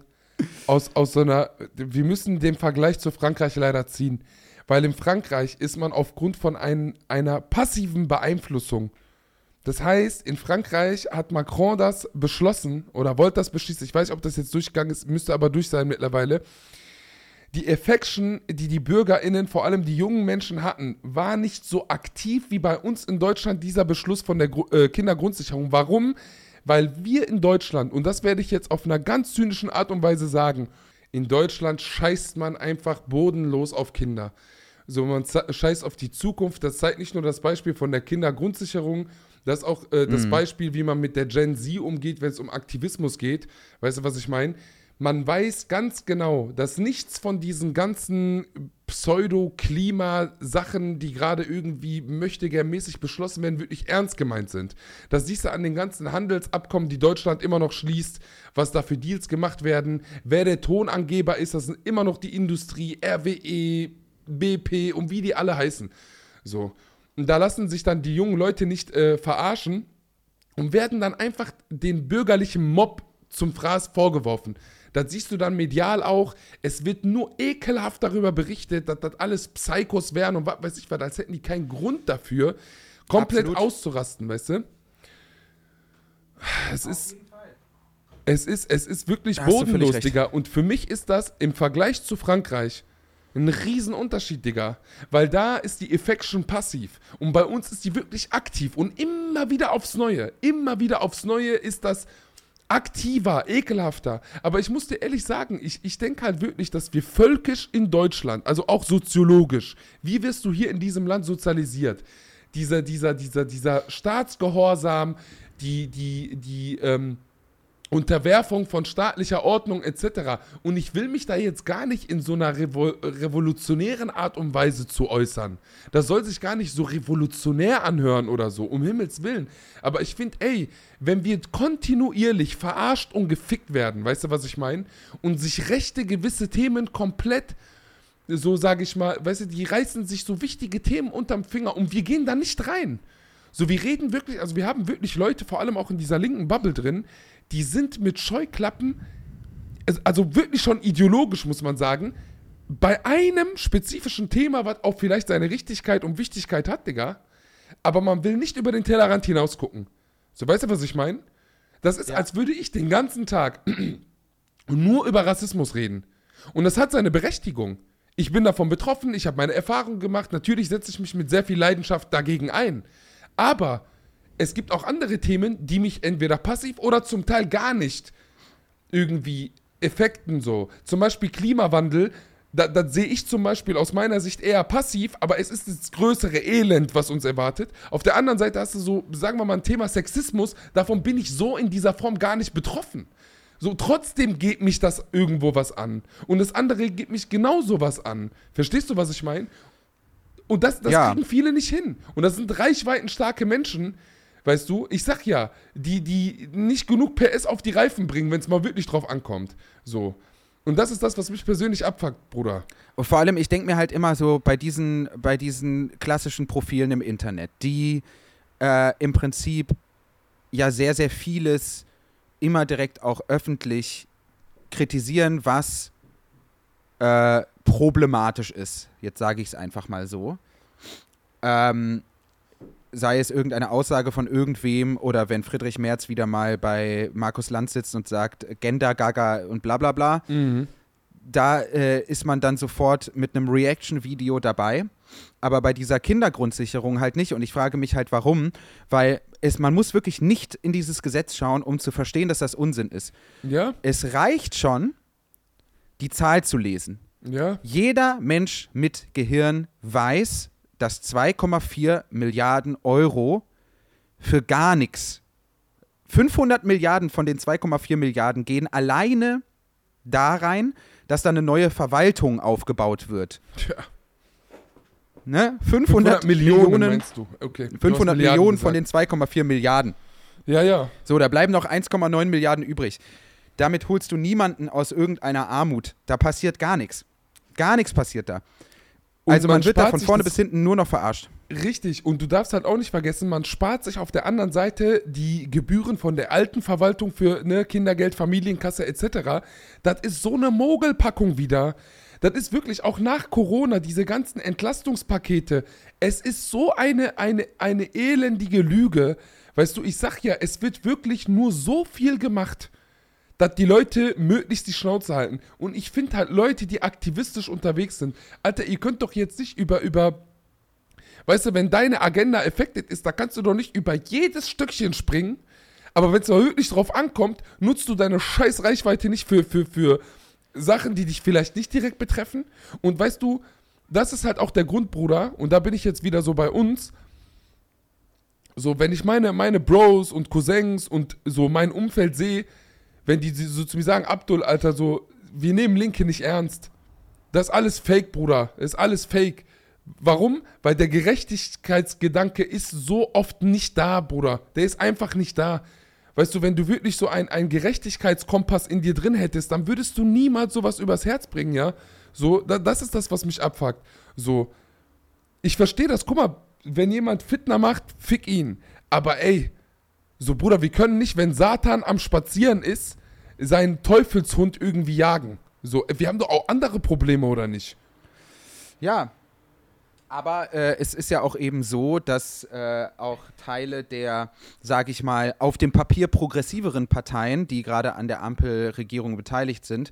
Aus, aus so einer, wir müssen den Vergleich zu Frankreich leider ziehen. Weil in Frankreich ist man aufgrund von ein, einer passiven Beeinflussung. Das heißt, in Frankreich hat Macron das beschlossen oder wollte das beschließen. Ich weiß nicht, ob das jetzt durchgegangen ist, müsste aber durch sein mittlerweile. Die Affection, die die BürgerInnen, vor allem die jungen Menschen hatten, war nicht so aktiv wie bei uns in Deutschland dieser Beschluss von der Gru äh, Kindergrundsicherung. Warum? Weil wir in Deutschland, und das werde ich jetzt auf einer ganz zynischen Art und Weise sagen, in Deutschland scheißt man einfach bodenlos auf Kinder. So, man scheißt auf die Zukunft. Das zeigt nicht nur das Beispiel von der Kindergrundsicherung, das ist auch äh, das Beispiel, wie man mit der Gen Z umgeht, wenn es um Aktivismus geht. Weißt du, was ich meine? Man weiß ganz genau, dass nichts von diesen ganzen Pseudo-Klima-Sachen, die gerade irgendwie möchtegernmäßig beschlossen werden, wirklich ernst gemeint sind. Das siehst du an den ganzen Handelsabkommen, die Deutschland immer noch schließt, was da für Deals gemacht werden, wer der Tonangeber ist, das sind immer noch die Industrie, RWE, BP und wie die alle heißen. So. Und da lassen sich dann die jungen Leute nicht äh, verarschen und werden dann einfach den bürgerlichen Mob zum Fraß vorgeworfen. Das siehst du dann medial auch. Es wird nur ekelhaft darüber berichtet, dass das alles Psychos wären und was weiß ich was, als hätten die keinen Grund dafür, komplett Absolut. auszurasten, weißt du? Es ist. Es ist, es ist wirklich bodenlos. Digga. Und für mich ist das im Vergleich zu Frankreich ein Riesenunterschied, Digga. Weil da ist die Affection passiv. Und bei uns ist die wirklich aktiv. Und immer wieder aufs Neue. Immer wieder aufs Neue ist das aktiver, ekelhafter. Aber ich muss dir ehrlich sagen, ich, ich denke halt wirklich, dass wir völkisch in Deutschland, also auch soziologisch, wie wirst du hier in diesem Land sozialisiert? Dieser, dieser, dieser, dieser Staatsgehorsam, die, die, die, ähm, Unterwerfung von staatlicher Ordnung etc. Und ich will mich da jetzt gar nicht in so einer revo revolutionären Art und Weise zu äußern. Das soll sich gar nicht so revolutionär anhören oder so, um Himmels Willen. Aber ich finde, ey, wenn wir kontinuierlich verarscht und gefickt werden, weißt du, was ich meine? Und sich Rechte gewisse Themen komplett so sage ich mal, weißt du, die reißen sich so wichtige Themen unterm Finger und wir gehen da nicht rein. So, wir reden wirklich, also wir haben wirklich Leute, vor allem auch in dieser linken Bubble drin, die sind mit Scheuklappen, es- also wirklich schon ideologisch, muss man sagen, bei einem spezifischen Thema, was auch vielleicht seine Richtigkeit und Wichtigkeit hat, Digga, aber man will nicht über den Tellerrand hinaus gucken. So, weißt du, was ich meine? Das ist, als würde ich den ganzen Tag nur über Rassismus reden. Und das hat seine Berechtigung. Ich bin davon betroffen, ich habe meine Erfahrung gemacht, natürlich setze ich mich mit sehr viel Leidenschaft dagegen ein. Aber es gibt auch andere Themen, die mich entweder passiv oder zum Teil gar nicht irgendwie effekten so. Zum Beispiel Klimawandel, da, das sehe ich zum Beispiel aus meiner Sicht eher passiv, aber es ist das größere Elend, was uns erwartet. Auf der anderen Seite hast du so, sagen wir mal, ein Thema Sexismus, davon bin ich so in dieser Form gar nicht betroffen. So, trotzdem geht mich das irgendwo was an. Und das andere geht mich genauso was an. Verstehst du, was ich meine? Und das, das Ja. kriegen viele nicht hin. Und das sind reichweitenstarke Menschen, weißt du, ich sag ja, die, die nicht genug PS auf die Reifen bringen, wenn es mal wirklich drauf ankommt. So. Und das ist das, was mich persönlich abfuckt, Bruder. Und vor allem, ich denke mir halt immer so bei diesen, bei diesen klassischen Profilen im Internet, die äh, im Prinzip ja sehr, sehr vieles immer direkt auch öffentlich kritisieren, was äh, problematisch ist. Jetzt sage ich es einfach mal so. Ähm, sei es irgendeine Aussage von irgendwem oder wenn Friedrich Merz wieder mal bei Markus Lanz sitzt und sagt Gender, Gaga und bla bla bla da äh, ist man dann sofort mit einem Reaction-Video dabei. Aber bei dieser Kindergrundsicherung halt nicht. Und ich frage mich halt, warum. Weil es, man muss wirklich nicht in dieses Gesetz schauen, um zu verstehen, dass das Unsinn ist. Ja? Es reicht schon, die Zahl zu lesen. Ja? Jeder Mensch mit Gehirn weiß, dass 2,4 Milliarden Euro für gar nichts. 500 Milliarden von den 2,4 Milliarden gehen alleine da rein, dass da eine neue Verwaltung aufgebaut wird. Tja. Ne? 500, 500 Millionen, Millionen, meinst du? Okay. Du hast 500 Milliarden Millionen von den gesagt. 2,4 Milliarden. Ja, ja. So, da bleiben noch 1,9 Milliarden übrig. Damit holst du niemanden aus irgendeiner Armut. Da passiert gar nichts. Gar nichts passiert da. Und also man, wird da von vorne bis hinten nur noch verarscht. Richtig, und du darfst halt auch nicht vergessen, man spart sich auf der anderen Seite die Gebühren von der alten Verwaltung für ne, Kindergeld, Familienkasse etc. Das ist so eine Mogelpackung wieder. Das ist wirklich auch nach Corona, diese ganzen Entlastungspakete. Es ist so eine, eine, eine elendige Lüge. Weißt du, ich sag ja, es wird wirklich nur so viel gemacht, dass die Leute möglichst die Schnauze halten. Und ich finde halt Leute, die aktivistisch unterwegs sind, Alter, ihr könnt doch jetzt nicht über, über Weißt du, wenn deine Agenda affected ist, da kannst du doch nicht über jedes Stückchen springen. Aber wenn es mal wirklich drauf ankommt, nutzt du deine scheiß Reichweite nicht für, für, für Sachen, die dich vielleicht nicht direkt betreffen. Und weißt du, das ist halt auch der Grund, Bruder, und da bin ich jetzt wieder so bei uns. So, wenn ich meine, meine Bros und Cousins und so mein Umfeld sehe, wenn die so zu mir sagen, Abdul, Alter, so, wir nehmen Linke nicht ernst. Das ist alles Fake, Bruder. Das ist alles Fake. Warum? Weil der Gerechtigkeitsgedanke ist so oft nicht da, Bruder. Der ist einfach nicht da. Weißt du, wenn du wirklich so einen, Gerechtigkeitskompass in dir drin hättest, dann würdest du niemals sowas übers Herz bringen, ja? So, da, das ist das, was mich abfuckt. So, ich verstehe das. Guck mal, wenn jemand Fitner macht, fick ihn. Aber ey, so Bruder, wir können nicht, wenn Satan am Spazieren ist, seinen Teufelshund irgendwie jagen. So, wir haben doch auch andere Probleme, oder nicht? Ja. Aber äh, es ist ja auch eben so, dass äh, auch Teile der, sage ich mal, auf dem Papier progressiveren Parteien, die gerade an der Ampelregierung beteiligt sind,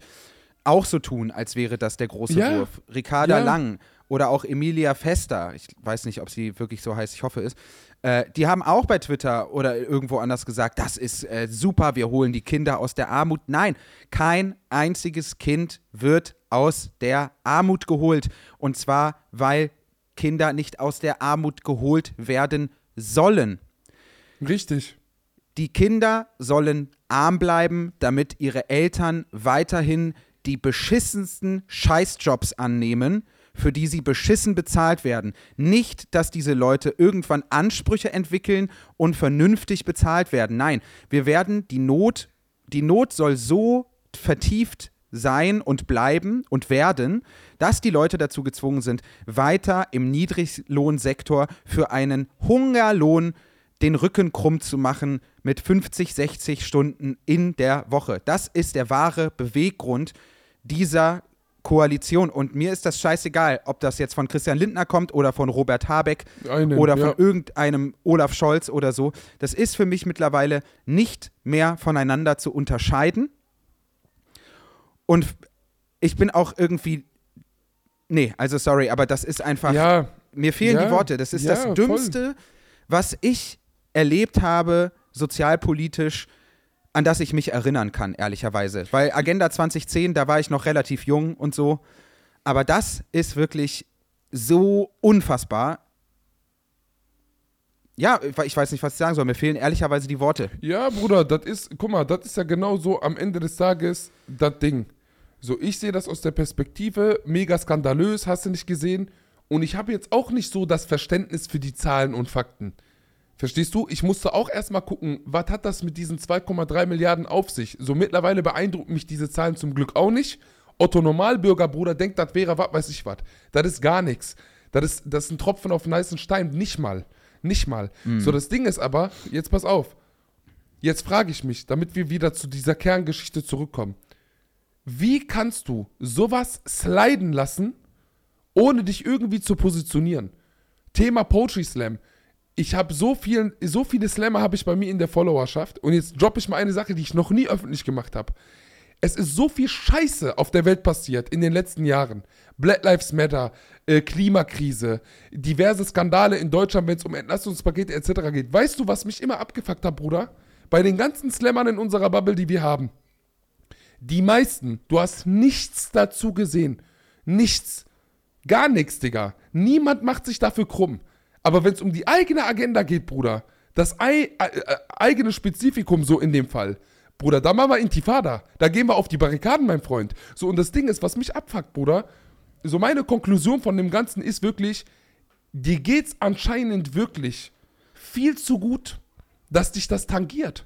auch so tun, als wäre das der große Ja. Wurf. Ricarda Ja. Lang oder auch Emilia Fester, ich weiß nicht, ob sie wirklich so heißt, ich hoffe es, äh, die haben auch bei Twitter oder irgendwo anders gesagt, das ist äh, super, wir holen die Kinder aus der Armut. Nein, kein einziges Kind wird aus der Armut geholt. Und zwar, weil Kinder nicht aus der Armut geholt werden sollen. Richtig. Die Kinder sollen arm bleiben, damit ihre Eltern weiterhin die beschissensten Scheißjobs annehmen, für die sie beschissen bezahlt werden. Nicht, dass diese Leute irgendwann Ansprüche entwickeln und vernünftig bezahlt werden. Nein, wir werden die Not, die Not soll so vertieft sein und bleiben und werden, dass die Leute dazu gezwungen sind, weiter im Niedriglohnsektor für einen Hungerlohn den Rücken krumm zu machen mit 50, 60 Stunden in der Woche. Das ist der wahre Beweggrund dieser Koalition. Und mir ist das scheißegal, ob das jetzt von Christian Lindner kommt oder von Robert Habeck Einen, oder von ja. irgendeinem Olaf Scholz oder so. Das ist für mich mittlerweile nicht mehr voneinander zu unterscheiden. Und ich bin auch irgendwie. Nee, also sorry, aber das ist einfach. Ja, Mir fehlen Ja, die Worte. Das ist das voll. Dümmste, was ich erlebt habe, sozialpolitisch, an das ich mich erinnern kann, ehrlicherweise. Weil Agenda 2010, da war ich noch relativ jung und so. Aber das ist wirklich so unfassbar. Ja, ich weiß nicht, was ich sagen soll. Mir fehlen ehrlicherweise die Worte. Ja, Bruder, das ist, guck mal, das ist ja genau so am Ende des Tages das Ding. So, ich sehe das aus der Perspektive, mega skandalös, hast du nicht gesehen. Und ich habe jetzt auch nicht so das Verständnis für die Zahlen und Fakten. Verstehst du? Ich musste auch erstmal gucken, was hat das mit diesen 2,3 Milliarden auf sich? So mittlerweile beeindrucken mich diese Zahlen zum Glück auch nicht. Otto Normalbürger, Bruder, denkt, das wäre was, weiß ich was. Das ist gar nichts. Das ist, das ist ein Tropfen auf einen heißen Stein. Nicht mal. Nicht mal. So, das Ding ist aber, jetzt pass auf. Jetzt frage ich mich, damit wir wieder zu dieser Kerngeschichte zurückkommen. Wie kannst du sowas sliden lassen, ohne dich irgendwie zu positionieren? Thema Poetry Slam. Ich habe so, vielen, so viele Slammer habe ich bei mir in der Followerschaft und jetzt droppe ich mal eine Sache, die ich noch nie öffentlich gemacht habe. Es ist so viel Scheiße auf der Welt passiert in den letzten Jahren. Black Lives Matter, äh, Klimakrise, diverse Skandale in Deutschland, wenn es um Entlastungspakete etc. geht. Weißt du, was mich immer abgefuckt hat, Bruder? Bei den ganzen Slammern in unserer Bubble, die wir haben. Die meisten, du hast nichts dazu gesehen. Nichts. Gar nichts, Digga. Niemand macht sich dafür krumm. Aber wenn es um die eigene Agenda geht, Bruder, das ei äh, äh, eigene Spezifikum so in dem Fall, Bruder, da machen wir Intifada. Da gehen wir auf die Barrikaden, mein Freund. So, und das Ding ist, was mich abfuckt, Bruder, so meine Konklusion von dem Ganzen ist wirklich, dir geht's anscheinend wirklich viel zu gut, dass dich das tangiert.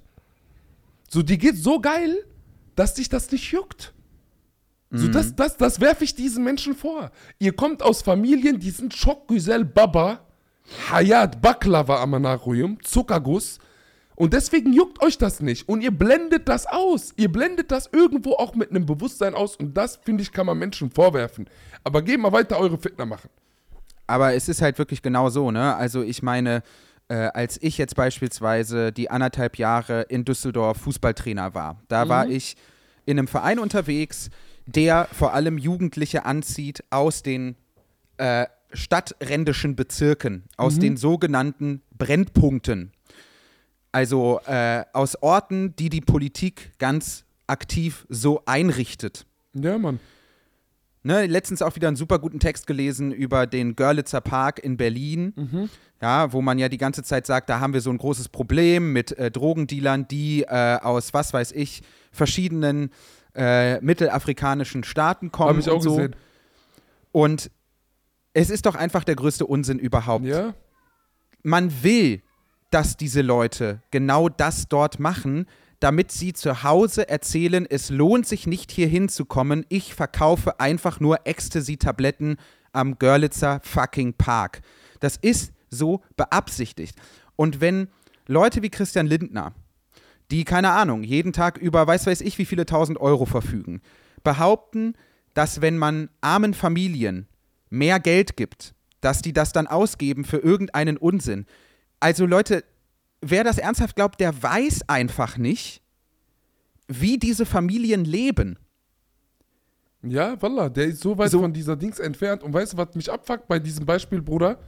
So, dir geht's so geil, dass dich das nicht juckt. So, das, das, das werfe ich diesen Menschen vor. Ihr kommt aus Familien, die sind Güzel Baba, Hayat Baklava Amanachuyum, Zuckerguss. Und deswegen juckt euch das nicht. Und ihr blendet das aus. Ihr blendet das irgendwo auch mit einem Bewusstsein aus. Und das, finde ich, kann man Menschen vorwerfen. Aber geht mal weiter eure Fitner machen. Aber es ist halt wirklich genau so, ne? Also ich meine, äh, als ich jetzt beispielsweise die anderthalb Jahre in Düsseldorf Fußballtrainer war, da war ich in einem Verein unterwegs, der vor allem Jugendliche anzieht aus den äh, stadträndischen Bezirken, aus den sogenannten Brennpunkten. Also äh, aus Orten, die die Politik ganz aktiv so einrichtet. Ja, Mann. Ne, letztens auch wieder einen super guten Text gelesen über den Görlitzer Park in Berlin, ja, wo man ja die ganze Zeit sagt, da haben wir so ein großes Problem mit äh, Drogendealern, die äh, aus, was weiß ich, verschiedenen äh, mittelafrikanischen Staaten kommen. Habe ich auch und so. gesehen. Und es ist doch einfach der größte Unsinn überhaupt. Ja? Man will, dass diese Leute genau das dort machen, damit sie zu Hause erzählen, es lohnt sich nicht hier hinzukommen, ich verkaufe einfach nur Ecstasy-Tabletten am Görlitzer fucking Park. Das ist so beabsichtigt. Und wenn Leute wie Christian Lindner, die, keine Ahnung, jeden Tag über weiß weiß ich wie viele tausend Euro verfügen, behaupten, dass wenn man armen Familien mehr Geld gibt, dass die das dann ausgeben für irgendeinen Unsinn. Also Leute, wer das ernsthaft glaubt, der weiß einfach nicht, wie diese Familien leben. Ja, Wallah, der ist so weit So- von dieser Dings entfernt. Und weißt du, was mich abfuckt bei diesem Beispiel, Bruder?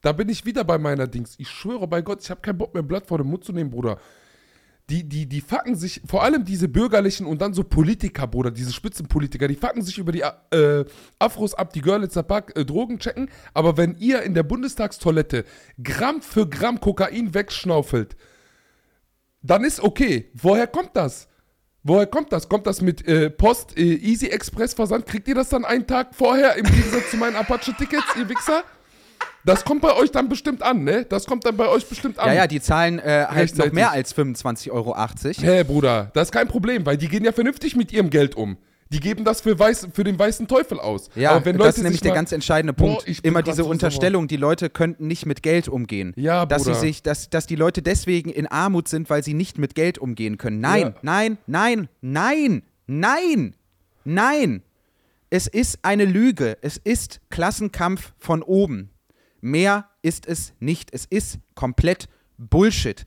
Da bin ich wieder bei meiner Dings. Ich schwöre bei Gott, ich habe keinen Bock mehr, Blatt vor den Mund zu nehmen, Bruder. Die, die, die fucken sich, vor allem diese bürgerlichen und dann so Politiker, Bruder, diese Spitzenpolitiker, die fucken sich über die äh, Afros ab, die Görlitzer Park äh, Drogen checken. Aber wenn ihr in der Bundestagstoilette Gramm für Gramm Kokain wegschnaufelt, dann ist okay. Woher kommt das? Woher kommt das? Kommt das mit äh, Post, äh, Easy Express Versand? Kriegt ihr das dann einen Tag vorher im Gegensatz zu meinen Apache-Tickets, ihr Wichser? Das kommt bei euch dann bestimmt an, ne? Das kommt dann bei euch bestimmt an. Ja, ja, die zahlen äh, halt noch mehr als 25,80 Euro. Hä, Bruder, das ist kein Problem, weil die gehen ja vernünftig mit ihrem Geld um. Die geben das für, weiß, für den weißen Teufel aus. Ja, das ist nämlich der ganz entscheidende Boah, Punkt. bin Immer diese so Unterstellung, die Leute könnten nicht mit Geld umgehen. Ja, dass sie sich, dass, dass die Leute deswegen in Armut sind, weil sie nicht mit Geld umgehen können. Nein, Ja. nein, nein, nein, nein, nein. Es ist eine Lüge. Es ist Klassenkampf von oben. Mehr ist es nicht. Es ist komplett Bullshit.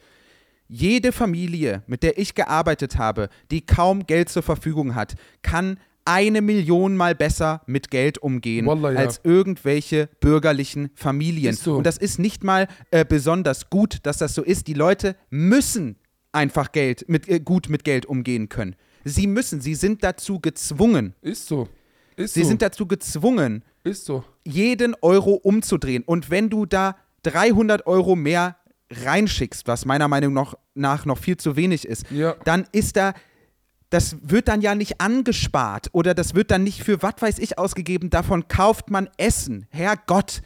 Jede Familie, mit der ich gearbeitet habe, die kaum Geld zur Verfügung hat, kann eine Million mal besser mit Geld umgehen Wallah, ja. als irgendwelche bürgerlichen Familien. So. Und das ist nicht mal äh, besonders gut, dass das so ist. Die Leute müssen einfach Geld mit, äh, gut mit Geld umgehen können. Sie müssen, sie sind dazu gezwungen. Ist so. Ist Sie so. sind dazu gezwungen, ist so. jeden Euro umzudrehen. Und wenn du da 300 Euro mehr reinschickst, was meiner Meinung nach noch viel zu wenig ist, Ja. dann ist da, das wird dann ja nicht angespart oder das wird dann nicht für was weiß ich ausgegeben, davon kauft man Essen. Herrgott.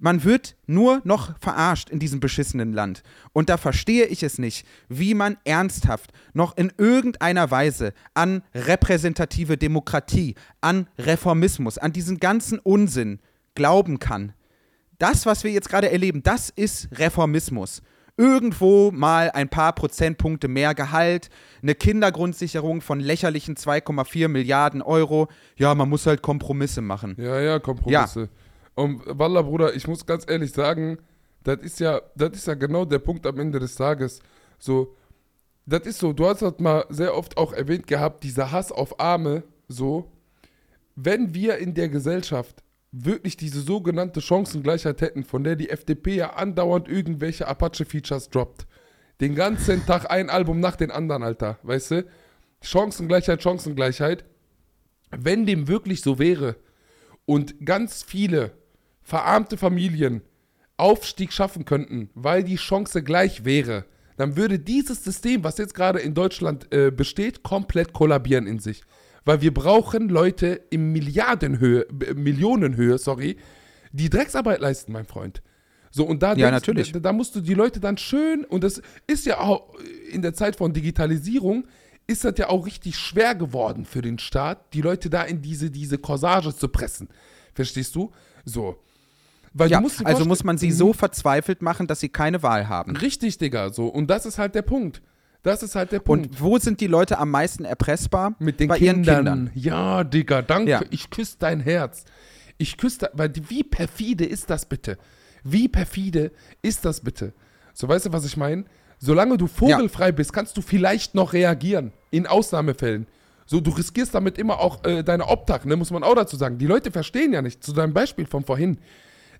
Man wird nur noch verarscht in diesem beschissenen Land. Und da verstehe ich es nicht, wie man ernsthaft noch in irgendeiner Weise an repräsentative Demokratie, an Reformismus, an diesen ganzen Unsinn glauben kann. Das, was wir jetzt gerade erleben, das ist Reformismus. Irgendwo mal ein paar Prozentpunkte mehr Gehalt, eine Kindergrundsicherung von lächerlichen 2,4 Milliarden Euro. Ja, man muss halt Kompromisse machen. Ja, ja, Kompromisse. Und Wallah, Bruder, ich muss ganz ehrlich sagen, das ist ja, das ist ja genau der Punkt am Ende des Tages. So, das ist so, du hast das mal sehr oft auch erwähnt gehabt, dieser Hass auf Arme, so, wenn wir in der Gesellschaft wirklich diese sogenannte Chancengleichheit hätten, von der die FDP ja andauernd irgendwelche Apache-Features droppt. Den ganzen Tag ein Album nach den anderen, Alter, weißt du? Chancengleichheit, Chancengleichheit. Wenn dem wirklich so wäre und ganz viele verarmte Familien Aufstieg schaffen könnten, weil die Chance gleich wäre, dann würde dieses System, was jetzt gerade in Deutschland äh, besteht, komplett kollabieren in sich. Weil wir brauchen Leute in Milliardenhöhe, äh, Millionenhöhe, sorry, die Drecksarbeit leisten, mein Freund. So, und da, Ja, denkst- natürlich. Da, da musst du die Leute dann schön, und das ist ja auch in der Zeit von Digitalisierung, ist das ja auch richtig schwer geworden für den Staat, die Leute da in diese, diese Corsage zu pressen. Verstehst du? So. Weil Ja, musst also muss man sie so verzweifelt machen, dass sie keine Wahl haben. Richtig, Digga, so. Und das ist halt der Punkt. Das ist halt der Punkt. Und wo sind die Leute am meisten erpressbar? Mit den Bei Kindern. ihren Kindern. Ja, Digga, danke. Ja. Ich küsse dein Herz. Ich küsse, weil wie perfide ist das bitte? Wie perfide ist das bitte? So, weißt du, was ich meine? Solange du vogelfrei bist, kannst du vielleicht noch reagieren. In Ausnahmefällen. So, du riskierst damit immer auch äh, deine Obdach, ne, muss man auch dazu sagen. Die Leute verstehen ja nicht, zu deinem Beispiel von vorhin.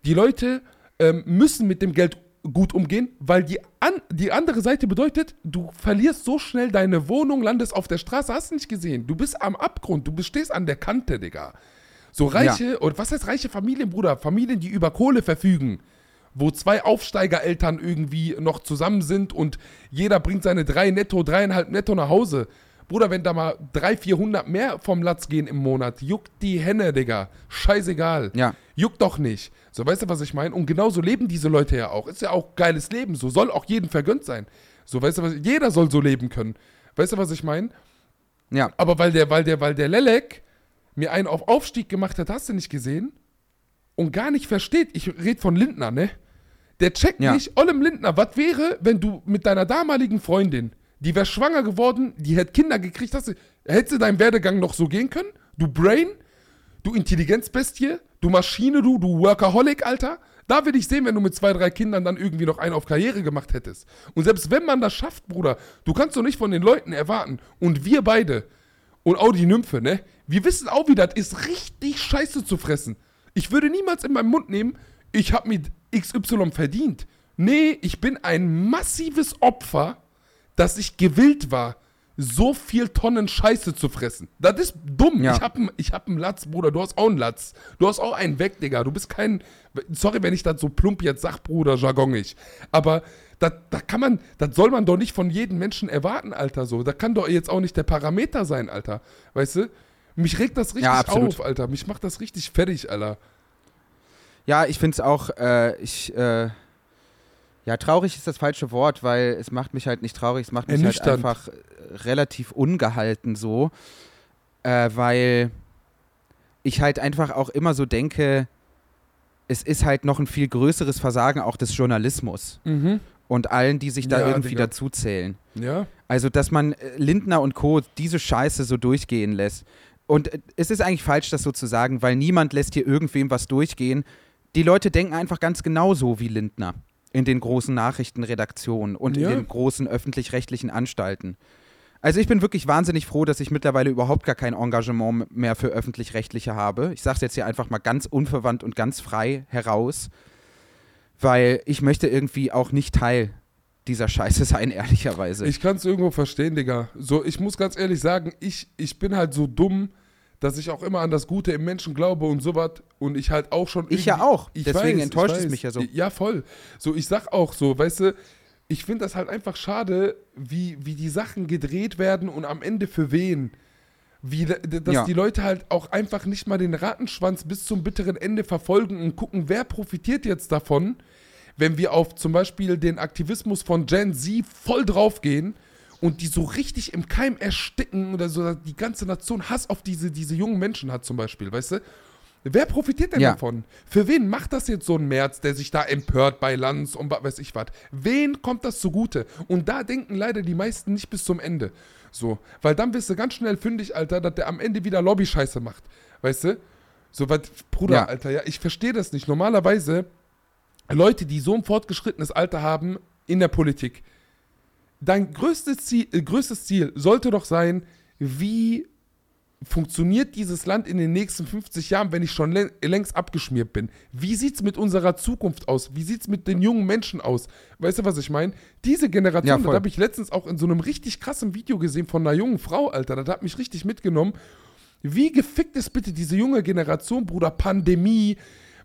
Die Leute ähm, müssen mit dem Geld gut umgehen, weil die, an, die andere Seite bedeutet, du verlierst so schnell deine Wohnung, landest auf der Straße, hast du nicht gesehen. Du bist am Abgrund, du stehst an der Kante, Digga. So reiche, oder was heißt reiche Familien, Bruder? Familien, die über Kohle verfügen, wo zwei Aufsteigereltern irgendwie noch zusammen sind und jeder bringt seine drei netto, dreieinhalb netto nach Hause. Bruder, wenn da mal 300, 400 mehr vom Latz gehen im Monat, juckt die Henne, Digga. Scheißegal. Ja. Juckt doch nicht. So, weißt du, was ich meine? Und genauso leben diese Leute ja auch. Ist ja auch geiles Leben. So soll auch jedem vergönnt sein. So, weißt du, was, jeder soll so leben können. Weißt du, was ich meine? Ja. Aber weil der, weil der, weil der Lelek mir einen auf Aufstieg gemacht hat, hast du nicht gesehen? Und gar nicht versteht, ich rede von Lindner, ne? Der checkt Ja. nicht, Ollem Lindner, was wäre, wenn du mit deiner damaligen Freundin, die wäre schwanger geworden, die hätte Kinder gekriegt, hast du, hättest du deinen Werdegang noch so gehen können? Du Brain, du Intelligenzbestie, du Maschine, du, du Workaholic, Alter. Da würde ich sehen, wenn du mit zwei, drei Kindern dann irgendwie noch einen auf Karriere gemacht hättest. Und selbst wenn man das schafft, Bruder, du kannst doch nicht von den Leuten erwarten. Und wir beide und auch die Nymphe, ne? Wir wissen auch, wie das ist, richtig Scheiße zu fressen. Ich würde niemals in meinen Mund nehmen, ich habe mir XY verdient. Nee, ich bin ein massives Opfer, dass ich gewillt war, so viel Tonnen Scheiße zu fressen. Das ist dumm. Ja. Ich hab, einen- ich hab einen Latz, Bruder. Du hast auch einen Latz. Du hast auch einen weg, Digga. Du bist kein. Sorry, wenn ich das so plump jetzt sag, Bruder, jargonig. Aber da, da kann man, das soll man doch nicht von jedem Menschen erwarten, Alter. So, da kann doch jetzt auch nicht der Parameter sein, Alter. Weißt du? Mich regt das richtig Ja, auf, Alter. Mich macht das richtig fertig, Alter. Ja, ich finde es auch, äh, ich, äh, ja, traurig ist das falsche Wort, weil es macht mich halt nicht traurig, es macht mich halt einfach äh, relativ ungehalten so, äh, weil ich halt einfach auch immer so denke, es ist halt noch ein viel größeres Versagen auch des Journalismus Mhm. und allen, die sich da Ja, irgendwie Digga. dazuzählen. Ja. Also, dass man äh, Lindner und Co. diese Scheiße so durchgehen lässt. Und äh, es ist eigentlich falsch, das so zu sagen, weil niemand lässt hier irgendwem was durchgehen. Die Leute denken einfach ganz genauso wie Lindner in den großen Nachrichtenredaktionen und Ja. in den großen öffentlich-rechtlichen Anstalten. Also ich bin wirklich wahnsinnig froh, dass ich mittlerweile überhaupt gar kein Engagement mehr für öffentlich-rechtliche habe. Ich sage es jetzt hier einfach mal ganz unverwandt und ganz frei heraus, weil ich möchte irgendwie auch nicht Teil dieser Scheiße sein, ehrlicherweise. Ich kann es irgendwo verstehen, Digga. So, ich muss ganz ehrlich sagen, ich, ich bin halt so dumm, dass ich auch immer an das Gute im Menschen glaube und sowas. Und ich halt auch schon. Ich ja auch. Deswegen enttäuscht es weiß. mich ja so. Ja, voll. So, ich sag auch so, weißt du, ich finde das halt einfach schade, wie, wie die Sachen gedreht werden und am Ende für wen. Wie, da- dass Ja. die Leute halt auch einfach nicht mal den Rattenschwanz bis zum bitteren Ende verfolgen und gucken, wer profitiert jetzt davon, wenn wir auf zum Beispiel den Aktivismus von Gen Z voll draufgehen und die so richtig im Keim ersticken oder so dass die ganze Nation Hass auf diese, diese jungen Menschen hat zum Beispiel, weißt du? Wer profitiert denn Ja. davon? Für wen macht das jetzt so ein März, der sich da empört bei Lanz und was weiß ich was? Wen kommt das zugute? Und da denken leider die meisten nicht bis zum Ende. So, weil dann wirst du ganz schnell fündig, Alter, dass der am Ende wieder Lobby-Scheiße macht. Weißt du? So, was, Bruder, Ja. Alter, ja, ich verstehe das nicht. Normalerweise Leute, die so ein fortgeschrittenes Alter haben in der Politik, dein größtes Ziel, äh, größtes Ziel sollte doch sein, wie funktioniert dieses Land in den nächsten 50 Jahren, wenn ich schon lä- längst abgeschmiert bin? Wie sieht es mit unserer Zukunft aus? Wie sieht es mit den jungen Menschen aus? Weißt du, was ich meine? Diese Ja, Generation, voll. das habe ich letztens auch in so einem richtig krassen Video gesehen von einer jungen Frau, Alter. Das hat mich richtig mitgenommen. Wie gefickt ist bitte diese junge Generation, Bruder? Pandemie,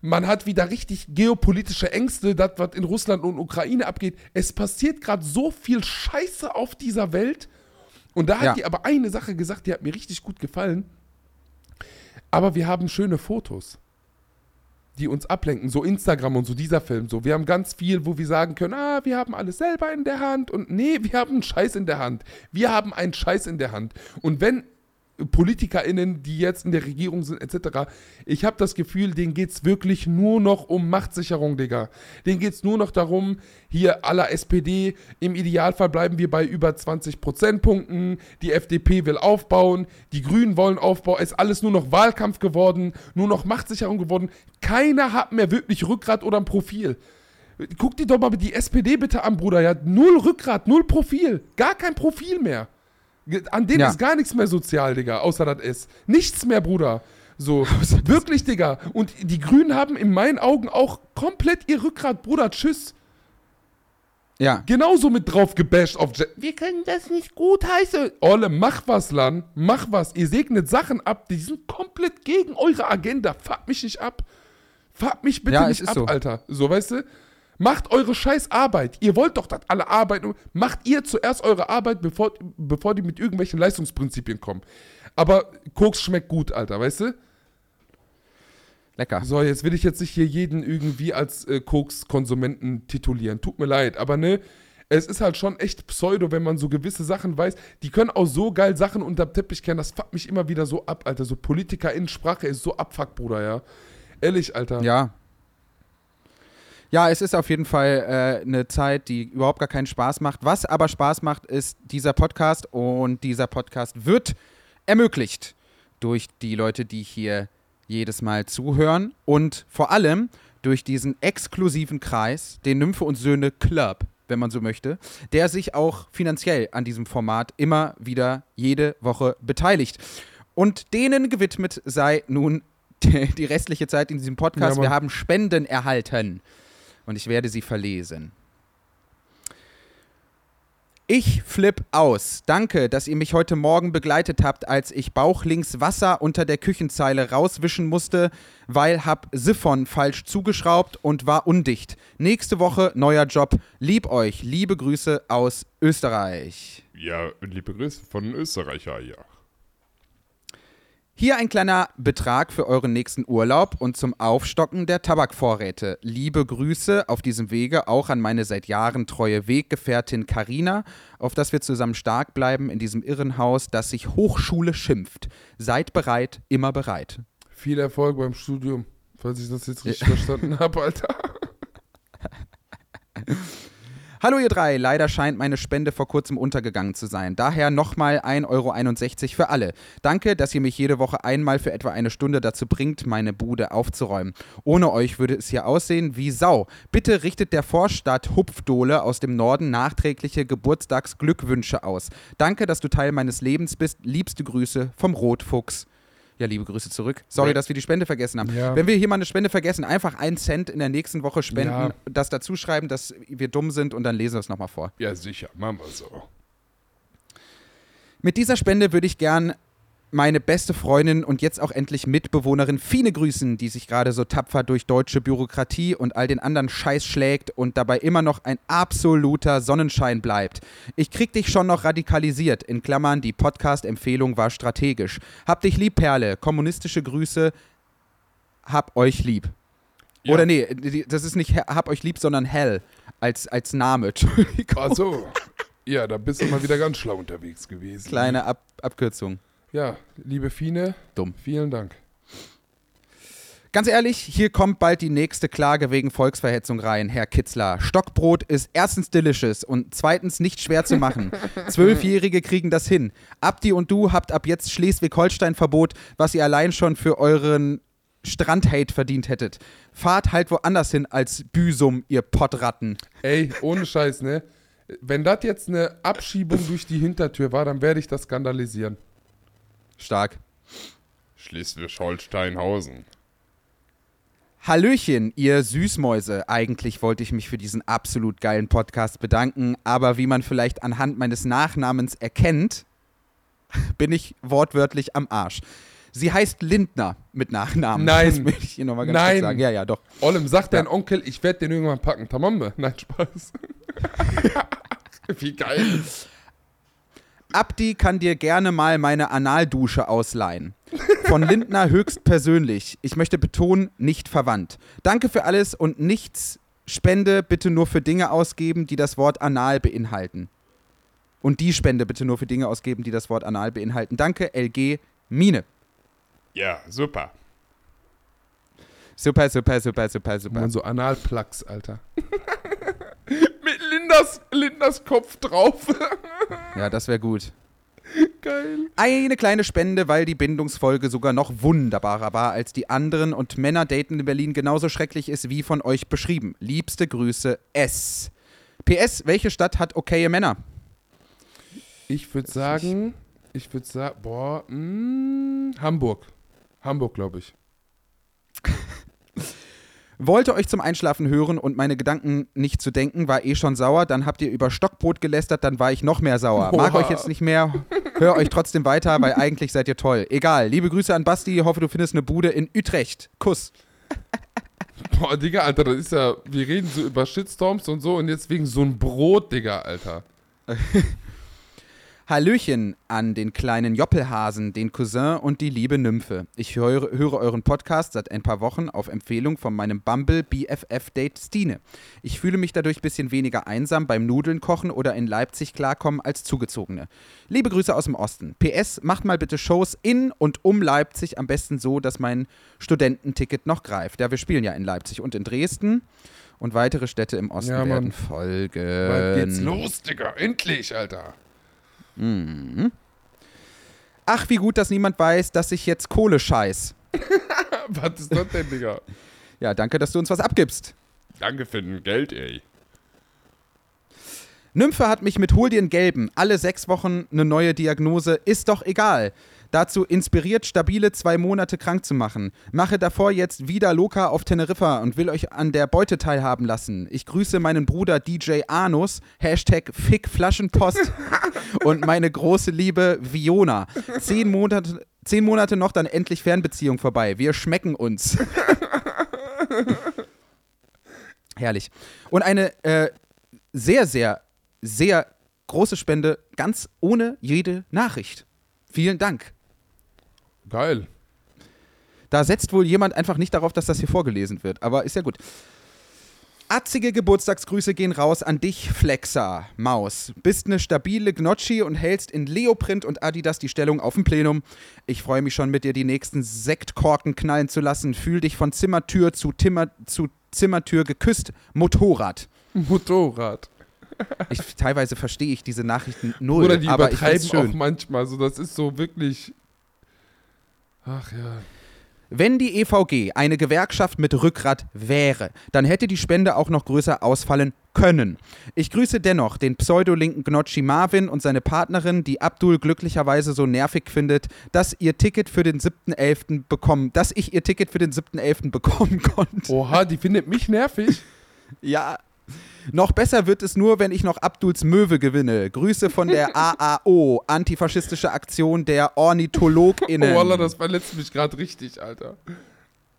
man hat wieder richtig geopolitische Ängste, das, was in Russland und Ukraine abgeht. Es passiert gerade so viel Scheiße auf dieser Welt. Und da hat Ja. die aber eine Sache gesagt, die hat mir richtig gut gefallen. Aber wir haben schöne Fotos. die uns ablenken, so Instagram und so dieser Film, so. Wir haben ganz viel, wo wir sagen können, ah, wir haben alles selber in der Hand und nee, wir haben einen Scheiß in der Hand. Wir haben einen Scheiß in der Hand. Und wenn PolitikerInnen, die jetzt in der Regierung sind, etc. Ich habe das Gefühl, denen geht es wirklich nur noch um Machtsicherung, Digga. Denen geht es nur noch darum, hier aller SPD, im Idealfall bleiben wir bei über 20 Prozentpunkten, die FDP will aufbauen, die Grünen wollen aufbauen, ist alles nur noch Wahlkampf geworden, nur noch Machtsicherung geworden. Keiner hat mehr wirklich Rückgrat oder ein Profil. Guck dir doch mal die SPD bitte an, Bruder. Ja, null Rückgrat, null Profil. Gar kein Profil mehr. An denen Ja. ist gar nichts mehr sozial, Digga, außer das S. Nichts mehr, Bruder. So, wirklich, Digga. Und die Grünen haben in meinen Augen auch komplett ihr Rückgrat, Bruder. Tschüss. Ja. Genauso mit drauf gebasht auf Jet. Wir können das nicht gut heißen. Olle, mach was, Lan. Mach was. Ihr segnet Sachen ab, die sind komplett gegen eure Agenda. Fahrt mich nicht ab. Fahrt mich bitte Ja, nicht ist ab, so. Alter. So, weißt du? Macht eure scheiß Arbeit. Ihr wollt doch, dass alle arbeiten. Macht ihr zuerst eure Arbeit, bevor, bevor die mit irgendwelchen Leistungsprinzipien kommen. Aber Koks schmeckt gut, Alter, weißt du? Lecker. So, jetzt will ich jetzt nicht hier jeden irgendwie als äh, Koks-Konsumenten titulieren. Tut mir leid, aber ne, es ist halt schon echt Pseudo, wenn man so gewisse Sachen weiß. Die können auch so geil Sachen unterm Teppich kennen. Das fuckt mich immer wieder so ab, Alter. So PolitikerInnen-Sprache ist so abfuck, Bruder, ja. Ehrlich, Alter. Ja. Ja, es ist auf jeden Fall äh, eine Zeit, die überhaupt gar keinen Spaß macht. Was aber Spaß macht, ist dieser Podcast und dieser Podcast wird ermöglicht durch die Leute, die hier jedes Mal zuhören und vor allem durch diesen exklusiven Kreis, den Nymphe und Söhne Club, wenn man so möchte, der sich auch finanziell an diesem Format immer wieder jede Woche beteiligt. Und denen gewidmet sei nun die restliche Zeit in diesem Podcast. Ja. Wir haben Spenden erhalten und ich werde sie verlesen. Ich flipp aus. Danke, dass ihr mich heute Morgen begleitet habt, als ich bauchlinks Wasser unter der Küchenzeile rauswischen musste, weil hab Siphon falsch zugeschraubt und war undicht. Nächste Woche neuer Job. Lieb euch. Liebe Grüße aus Österreich. Ja, liebe Grüße von Österreicher, ja. Hier ein kleiner Betrag für euren nächsten Urlaub und zum Aufstocken der Tabakvorräte. Liebe Grüße auf diesem Wege auch an meine seit Jahren treue Weggefährtin Karina, auf dass wir zusammen stark bleiben in diesem Irrenhaus, das sich Hochschule schimpft. Seid bereit, immer bereit. Viel Erfolg beim Studium, falls ich das jetzt richtig verstanden habe, Alter. Hallo ihr drei, leider scheint meine Spende vor kurzem untergegangen zu sein. Daher nochmal 1,61 Euro für alle. Danke, dass ihr mich jede Woche einmal für etwa eine Stunde dazu bringt, meine Bude aufzuräumen. Ohne euch würde es hier aussehen wie Sau. Bitte richtet der Vorstadt Hupfdohle aus dem Norden nachträgliche Geburtstagsglückwünsche aus. Danke, dass du Teil meines Lebens bist. Liebste Grüße vom Rotfuchs. Ja, liebe Grüße zurück. Sorry, dass wir die Spende vergessen haben. Ja. Wenn wir hier mal eine Spende vergessen, einfach einen Cent in der nächsten Woche spenden, Ja. das dazu schreiben, dass wir dumm sind und dann lesen wir es nochmal vor. Ja, sicher, machen wir so. Mit dieser Spende würde ich gern meine beste Freundin und jetzt auch endlich Mitbewohnerin Fine grüßen, die sich gerade so tapfer durch deutsche Bürokratie und all den anderen Scheiß schlägt und dabei immer noch ein absoluter Sonnenschein bleibt. Ich krieg dich schon noch radikalisiert. In Klammern, die Podcast-Empfehlung war strategisch. Hab dich lieb, Perle. Kommunistische Grüße. Hab euch lieb. Ja. Oder nee, das ist nicht hab euch lieb, sondern hell als, als Name. Entschuldigung. Ach so. Ja, da bist du mal wieder ganz schlau unterwegs gewesen. Kleine Ab Abkürzung. Ja, liebe Fine, Dumm. vielen Dank. Ganz ehrlich, hier kommt bald die nächste Klage wegen Volksverhetzung rein, Herr Kitzler. Stockbrot ist erstens delicious und zweitens nicht schwer zu machen. Zwölfjährige kriegen das hin. Abdi und du habt ab jetzt Schleswig-Holstein-Verbot, was ihr allein schon für euren Strandhate verdient hättet. Fahrt halt woanders hin als Büsum, ihr Pottratten. Ey, ohne Scheiß, ne? Wenn das jetzt eine Abschiebung durch die Hintertür war, dann werde ich das skandalisieren. Stark. Schleswig-Holsteinhausen. Hallöchen, ihr Süßmäuse. Eigentlich wollte ich mich für diesen absolut geilen Podcast bedanken, aber wie man vielleicht anhand meines Nachnamens erkennt, bin ich wortwörtlich am Arsch. Sie heißt Lindner mit Nachnamen. Nein. Das möchte ich hier nochmal ganz Nein. kurz sagen. Ja, ja, doch. Ollem, sagt dein Onkel, ich werde den irgendwann packen. Tamambe. Nein, Spaß. Wie geil. Abdi kann dir gerne mal meine Analdusche ausleihen. Von Lindner höchstpersönlich. Ich möchte betonen, nicht verwandt. Danke für alles und nichts Spende bitte nur für Dinge ausgeben, die das Wort anal beinhalten. Und die Spende bitte nur für Dinge ausgeben, die das Wort anal beinhalten. Danke, LG Mine. Ja, super. Super, super, super, super, super. dann so Analplugs, Alter. Mit Lindas, Lindas Kopf drauf. Ja, das wäre gut. Geil. Eine kleine Spende, weil die Bindungsfolge sogar noch wunderbarer war als die anderen und Männer daten in Berlin genauso schrecklich ist wie von euch beschrieben. Liebste Grüße, S. PS, welche Stadt hat okaye Männer? Ich würde sagen, ich würde sagen, boah, mh, Hamburg. Hamburg, glaube ich. Wollte euch zum Einschlafen hören und meine Gedanken nicht zu denken, war eh schon sauer. Dann habt ihr über Stockbrot gelästert, dann war ich noch mehr sauer. Mag Oha. euch jetzt nicht mehr, hör euch trotzdem weiter, weil eigentlich seid ihr toll. Egal, liebe Grüße an Basti, hoffe du findest eine Bude in Utrecht. Kuss. Boah, Digga, Alter, das ist ja, wir reden so über Shitstorms und so und jetzt wegen so ein Brot, Digga, Alter. Hallöchen an den kleinen Joppelhasen, den Cousin und die liebe Nymphe. Ich höre, höre euren Podcast seit ein paar Wochen auf Empfehlung von meinem Bumble BFF-Date Stine. Ich fühle mich dadurch ein bisschen weniger einsam beim Nudeln kochen oder in Leipzig klarkommen als Zugezogene. Liebe Grüße aus dem Osten. PS, macht mal bitte Shows in und um Leipzig, am besten so, dass mein Studententicket noch greift. Ja, wir spielen ja in Leipzig und in Dresden. Und weitere Städte im Osten Ja, werden folgen. Bald geht's los, Digga, endlich, Alter. Ach, wie gut, dass niemand weiß, dass ich jetzt Kohle scheiß. Was ist das denn, Digga? Ja, danke, dass du uns was abgibst. Danke für den Geld, ey. Nymphe hat mich mit Hol dir einen gelben, alle sechs Wochen eine neue Diagnose, ist doch egal. Dazu inspiriert, stabile zwei Monate krank zu machen. Mache davor jetzt wieder Loka auf Teneriffa und will euch an der Beute teilhaben lassen. Ich grüße meinen Bruder DJ Anus, Hashtag Fickflaschenpost und meine große Liebe Viona. Zehn Monate, zehn Monate noch, dann endlich Fernbeziehung vorbei. Wir schmecken uns. Herrlich. Und eine äh, sehr, sehr, sehr große Spende, ganz ohne jede Nachricht. Vielen Dank. Geil. Da setzt wohl jemand einfach nicht darauf, dass das hier vorgelesen wird, aber ist ja gut. Atzige Geburtstagsgrüße gehen raus an dich, Flexer, Maus. Bist eine stabile Gnocchi und hältst in Leoprint und Adidas die Stellung auf dem Plenum. Ich freue mich schon, mit dir die nächsten Sektkorken knallen zu lassen. Fühl dich von Zimmertür zu, Timmer, zu Zimmertür geküsst. Motorrad. Motorrad. Ich, teilweise verstehe ich diese Nachrichten null, Oder die aber ich übertreiben auch schön. manchmal. So, das ist so wirklich. Ach ja. Wenn die EVG eine Gewerkschaft mit Rückgrat wäre, dann hätte die Spende auch noch größer ausfallen können. Ich grüße dennoch den pseudolinken Gnocchi Marvin und seine Partnerin, die Abdul glücklicherweise so nervig findet, dass ihr Ticket für den 7.11. bekommen, dass ich ihr Ticket für den 7.11. bekommen konnte. Oha, die findet mich nervig. Ja. Noch besser wird es nur, wenn ich noch Abduls Möwe gewinne. Grüße von der AAO, antifaschistische Aktion der OrnithologInnen. Oh, Allah, das verletzt mich gerade richtig, Alter.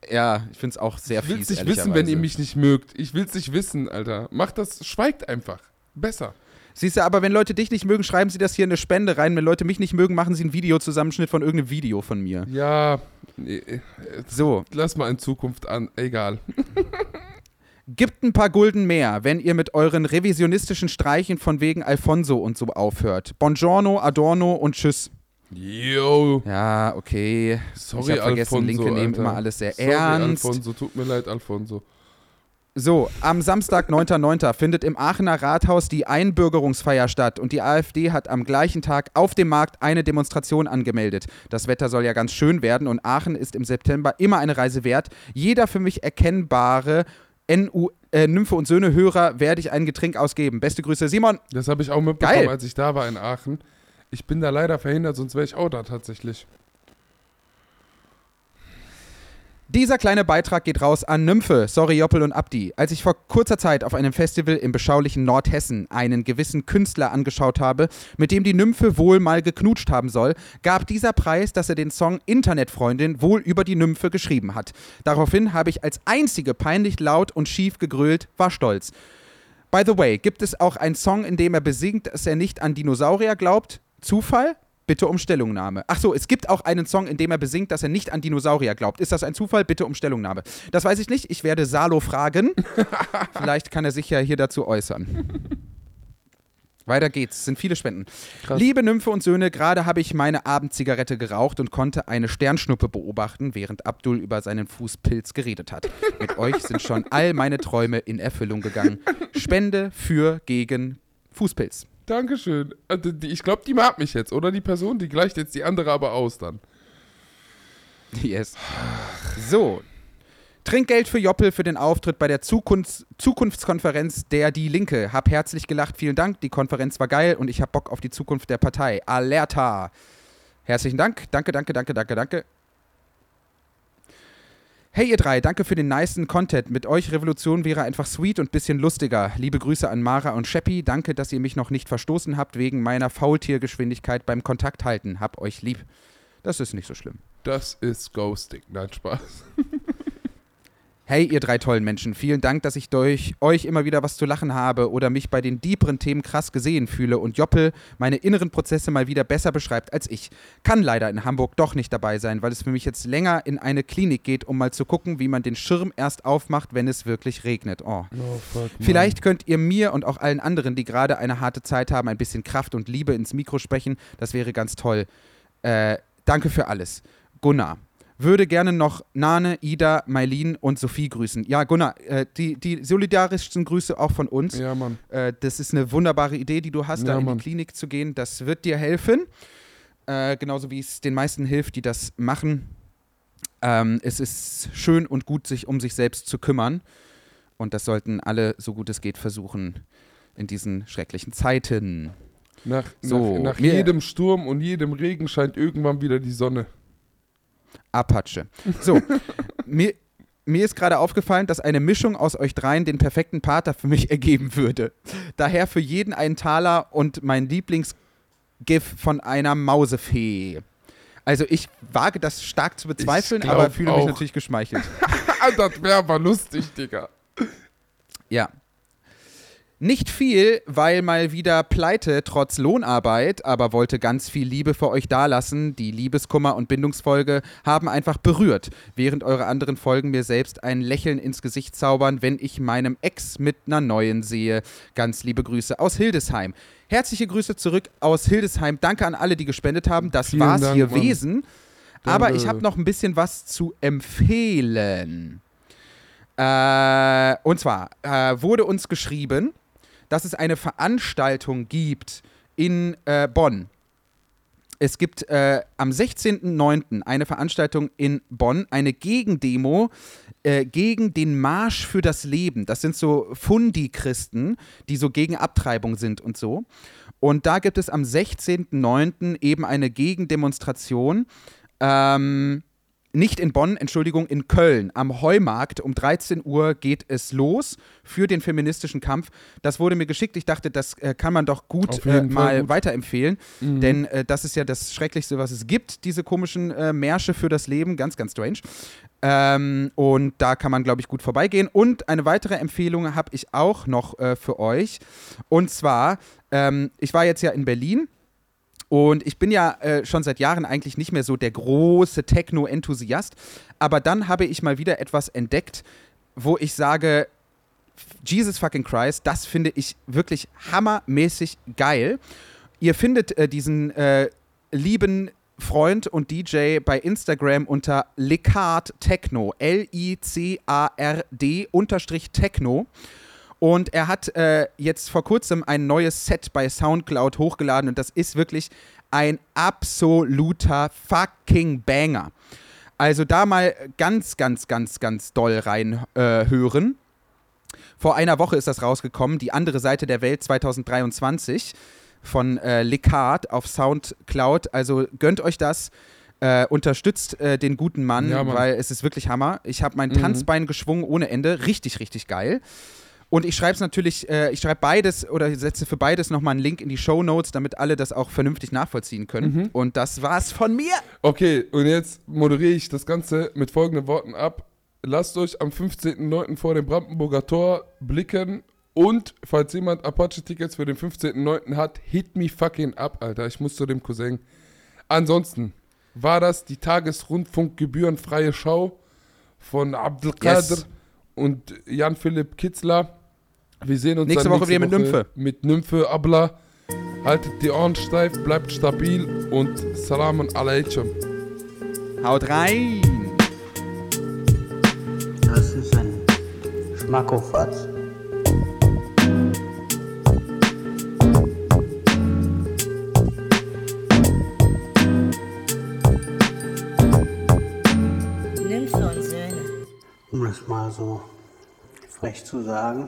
ja, ich finde es auch sehr Ich will fies, es nicht wissen, wenn ihr mich nicht mögt. Ich will es nicht wissen, Alter. Macht das, schweigt einfach. Besser. Siehst du, aber wenn Leute dich nicht mögen, schreiben sie das hier in eine Spende rein. Wenn Leute mich nicht mögen, machen sie einen Videozusammenschnitt von irgendeinem Video von mir. Ja, nee, äh, So, lass mal in Zukunft an. Egal. gibt ein paar Gulden mehr, wenn ihr mit euren revisionistischen Streichen von wegen Alfonso und so aufhört. Buongiorno, Adorno und Tschüss. Yo. Ja, okay. Sorry, ich hab vergessen, Alfonso, Linke nehmen Alter. immer alles sehr Sorry, ernst. Alfonso, tut mir leid, Alfonso. So, am Samstag, 9.9. findet im Aachener Rathaus die Einbürgerungsfeier statt und die AfD hat am gleichen Tag auf dem Markt eine Demonstration angemeldet. Das Wetter soll ja ganz schön werden und Aachen ist im September immer eine Reise wert. Jeder für mich erkennbare NU, äh, Nymphe und Söhne Hörer werde ich ein Getränk ausgeben. Beste Grüße, Simon. Das habe ich auch mitbekommen, Geil. als ich da war in Aachen. Ich bin da leider verhindert, sonst wäre ich auch da tatsächlich. Dieser kleine Beitrag geht raus an Nymphe, sorry Joppel und Abdi. Als ich vor kurzer Zeit auf einem Festival im beschaulichen Nordhessen einen gewissen Künstler angeschaut habe, mit dem die Nymphe wohl mal geknutscht haben soll, gab dieser Preis, dass er den Song Internetfreundin wohl über die Nymphe geschrieben hat. Daraufhin habe ich als einzige peinlich laut und schief gegrölt, war stolz. By the way, gibt es auch einen Song, in dem er besingt, dass er nicht an Dinosaurier glaubt? Zufall? Bitte um Stellungnahme. Ach so, es gibt auch einen Song, in dem er besingt, dass er nicht an Dinosaurier glaubt. Ist das ein Zufall? Bitte um Stellungnahme. Das weiß ich nicht. Ich werde Salo fragen. Vielleicht kann er sich ja hier dazu äußern. Weiter geht's. Es sind viele Spenden. Krass. Liebe Nymphe und Söhne, gerade habe ich meine Abendzigarette geraucht und konnte eine Sternschnuppe beobachten, während Abdul über seinen Fußpilz geredet hat. Mit euch sind schon all meine Träume in Erfüllung gegangen. Spende für gegen Fußpilz. Dankeschön. Die- Ich glaube, die mag mich jetzt, oder? Die Person, die gleicht jetzt die andere aber aus dann. Yes. So. Trinkgeld für Joppel für den Auftritt bei der Zukunfts Zukunftskonferenz der Die Linke. Hab herzlich gelacht, vielen Dank. Die Konferenz war geil und ich hab Bock auf die Zukunft der Partei. Alerta. Herzlichen Dank. Danke, danke, danke, danke, danke. Hey ihr drei, danke für den nicen Content. Mit euch Revolution wäre einfach sweet und bisschen lustiger. Liebe Grüße an Mara und Sheppi. Danke, dass ihr mich noch nicht verstoßen habt wegen meiner Faultiergeschwindigkeit beim Kontakt halten. Hab euch lieb. Das ist nicht so schlimm. Das ist Ghosting. Nein, Spaß. Hey, ihr drei tollen Menschen, vielen Dank, dass ich durch euch immer wieder was zu lachen habe oder mich bei den deeperen Themen krass gesehen fühle und Joppel meine inneren Prozesse mal wieder besser beschreibt als ich. Kann leider in Hamburg doch nicht dabei sein, weil es für mich jetzt länger in eine Klinik geht, um mal zu gucken, wie man den Schirm erst aufmacht, wenn es wirklich regnet. Oh. Oh, fuck, Vielleicht könnt ihr mir und auch allen anderen, die gerade eine harte Zeit haben, ein bisschen Kraft und Liebe ins Mikro sprechen. Das wäre ganz toll. Äh, danke für alles. Gunnar. Würde gerne noch Nane, Ida, Mailin und Sophie grüßen. Ja, Gunnar, äh, die, die solidarischsten Grüße auch von uns. Ja, Mann. Äh, das ist eine wunderbare Idee, die du hast, Ja, da in Mann. die Klinik zu gehen. Das wird dir helfen. Äh, genauso wie es den meisten hilft, die das machen. Ähm, es ist schön und gut, sich um sich selbst zu kümmern. Und das sollten alle, so gut es geht, versuchen in diesen schrecklichen Zeiten. Nach, So, nach, nach jedem Sturm und jedem Regen scheint irgendwann wieder die Sonne. Apache. So, mir, mir ist gerade aufgefallen, dass eine Mischung aus euch dreien den perfekten Pater für mich ergeben würde. Daher für jeden einen Taler und mein Lieblingsgif von einer Mausefee. Also ich wage das stark zu bezweifeln, aber fühle mich auch. natürlich geschmeichelt. Das wäre aber lustig, Digga. Ja. Nicht viel, weil mal wieder pleite trotz Lohnarbeit, aber wollte ganz viel Liebe für euch dalassen. Die Liebeskummer und Bindungsfolge haben einfach berührt, während eure anderen Folgen mir selbst ein Lächeln ins Gesicht zaubern, wenn ich meinem Ex mit einer neuen sehe. Ganz liebe Grüße aus Hildesheim. Herzliche Grüße zurück aus Hildesheim. Danke an alle, die gespendet haben. Das Vielen war's Dank, hier Mann. Wesen. Aber ich habe noch ein bisschen was zu empfehlen. Äh, und zwar äh, wurde uns geschrieben, dass es eine Veranstaltung gibt in äh, Bonn. Es gibt äh, am 16.09. eine Veranstaltung in Bonn, eine Gegendemo äh, gegen den Marsch für das Leben. Das sind so Fundi-Christen, die so gegen Abtreibung sind und so. Und da gibt es am 16.09. eben eine Gegendemonstration. Ähm, nicht in Bonn, Entschuldigung, in Köln. Am Heumarkt um 13 Uhr geht es los für den feministischen Kampf. Das wurde mir geschickt. Ich dachte, das äh, kann man doch gut äh, mal gut. weiterempfehlen. Denn äh, das ist ja das Schrecklichste, was es gibt, diese komischen äh, Märsche für das Leben. Ganz, ganz strange. Ähm, und da kann man, glaube ich, gut vorbeigehen. Und eine weitere Empfehlung habe ich auch noch äh, für euch. Und zwar, ähm, ich war jetzt ja in Berlin und ich bin ja äh, schon seit Jahren eigentlich nicht mehr so der große Techno-Enthusiast. Aber dann habe ich mal wieder etwas entdeckt, wo ich sage, Jesus fucking Christ, das finde ich wirklich hammermäßig geil. Ihr findet äh, diesen äh, lieben Freund und DJ bei Instagram unter Licard Techno, L-I-C-A-R-D unterstrich Techno. Und er hat äh, jetzt vor kurzem ein neues Set bei Soundcloud hochgeladen und das ist wirklich ein absoluter fucking Banger. Also da mal ganz, ganz, ganz, ganz doll rein äh, hören. Vor einer Woche ist das rausgekommen, die andere Seite der Welt 2023 von äh, Licard auf Soundcloud. Also gönnt euch das. Äh, unterstützt äh, den guten Mann, Ja, Mann. weil es ist wirklich Hammer. Ich habe mein Mhm. Tanzbein geschwungen ohne Ende. Richtig, richtig geil. Und ich schreibe es natürlich, äh, ich schreibe beides oder setze für beides nochmal einen Link in die Show Notes, damit alle das auch vernünftig nachvollziehen können. Mhm. Und das war's von mir. Okay, und jetzt moderiere ich das Ganze mit folgenden Worten ab. Lasst euch am 15.09. vor dem Brandenburger Tor blicken und falls jemand Apache-Tickets für den 15.09. hat, hit me fucking up, Alter. Ich muss zu dem Cousin. Ansonsten war das die Tagesrundfunkgebührenfreie Schau von Abdelkader Yes. Und Jan-Philipp Kitzler. Wir sehen uns Nächste dann Woche wieder mit Nymphe. Mit Nymphe Abla. Haltet die Ohren steif, bleibt stabil und Salam alaikum. Haut rein! Das ist ein Schmackofatz. Um das mal so frech zu sagen.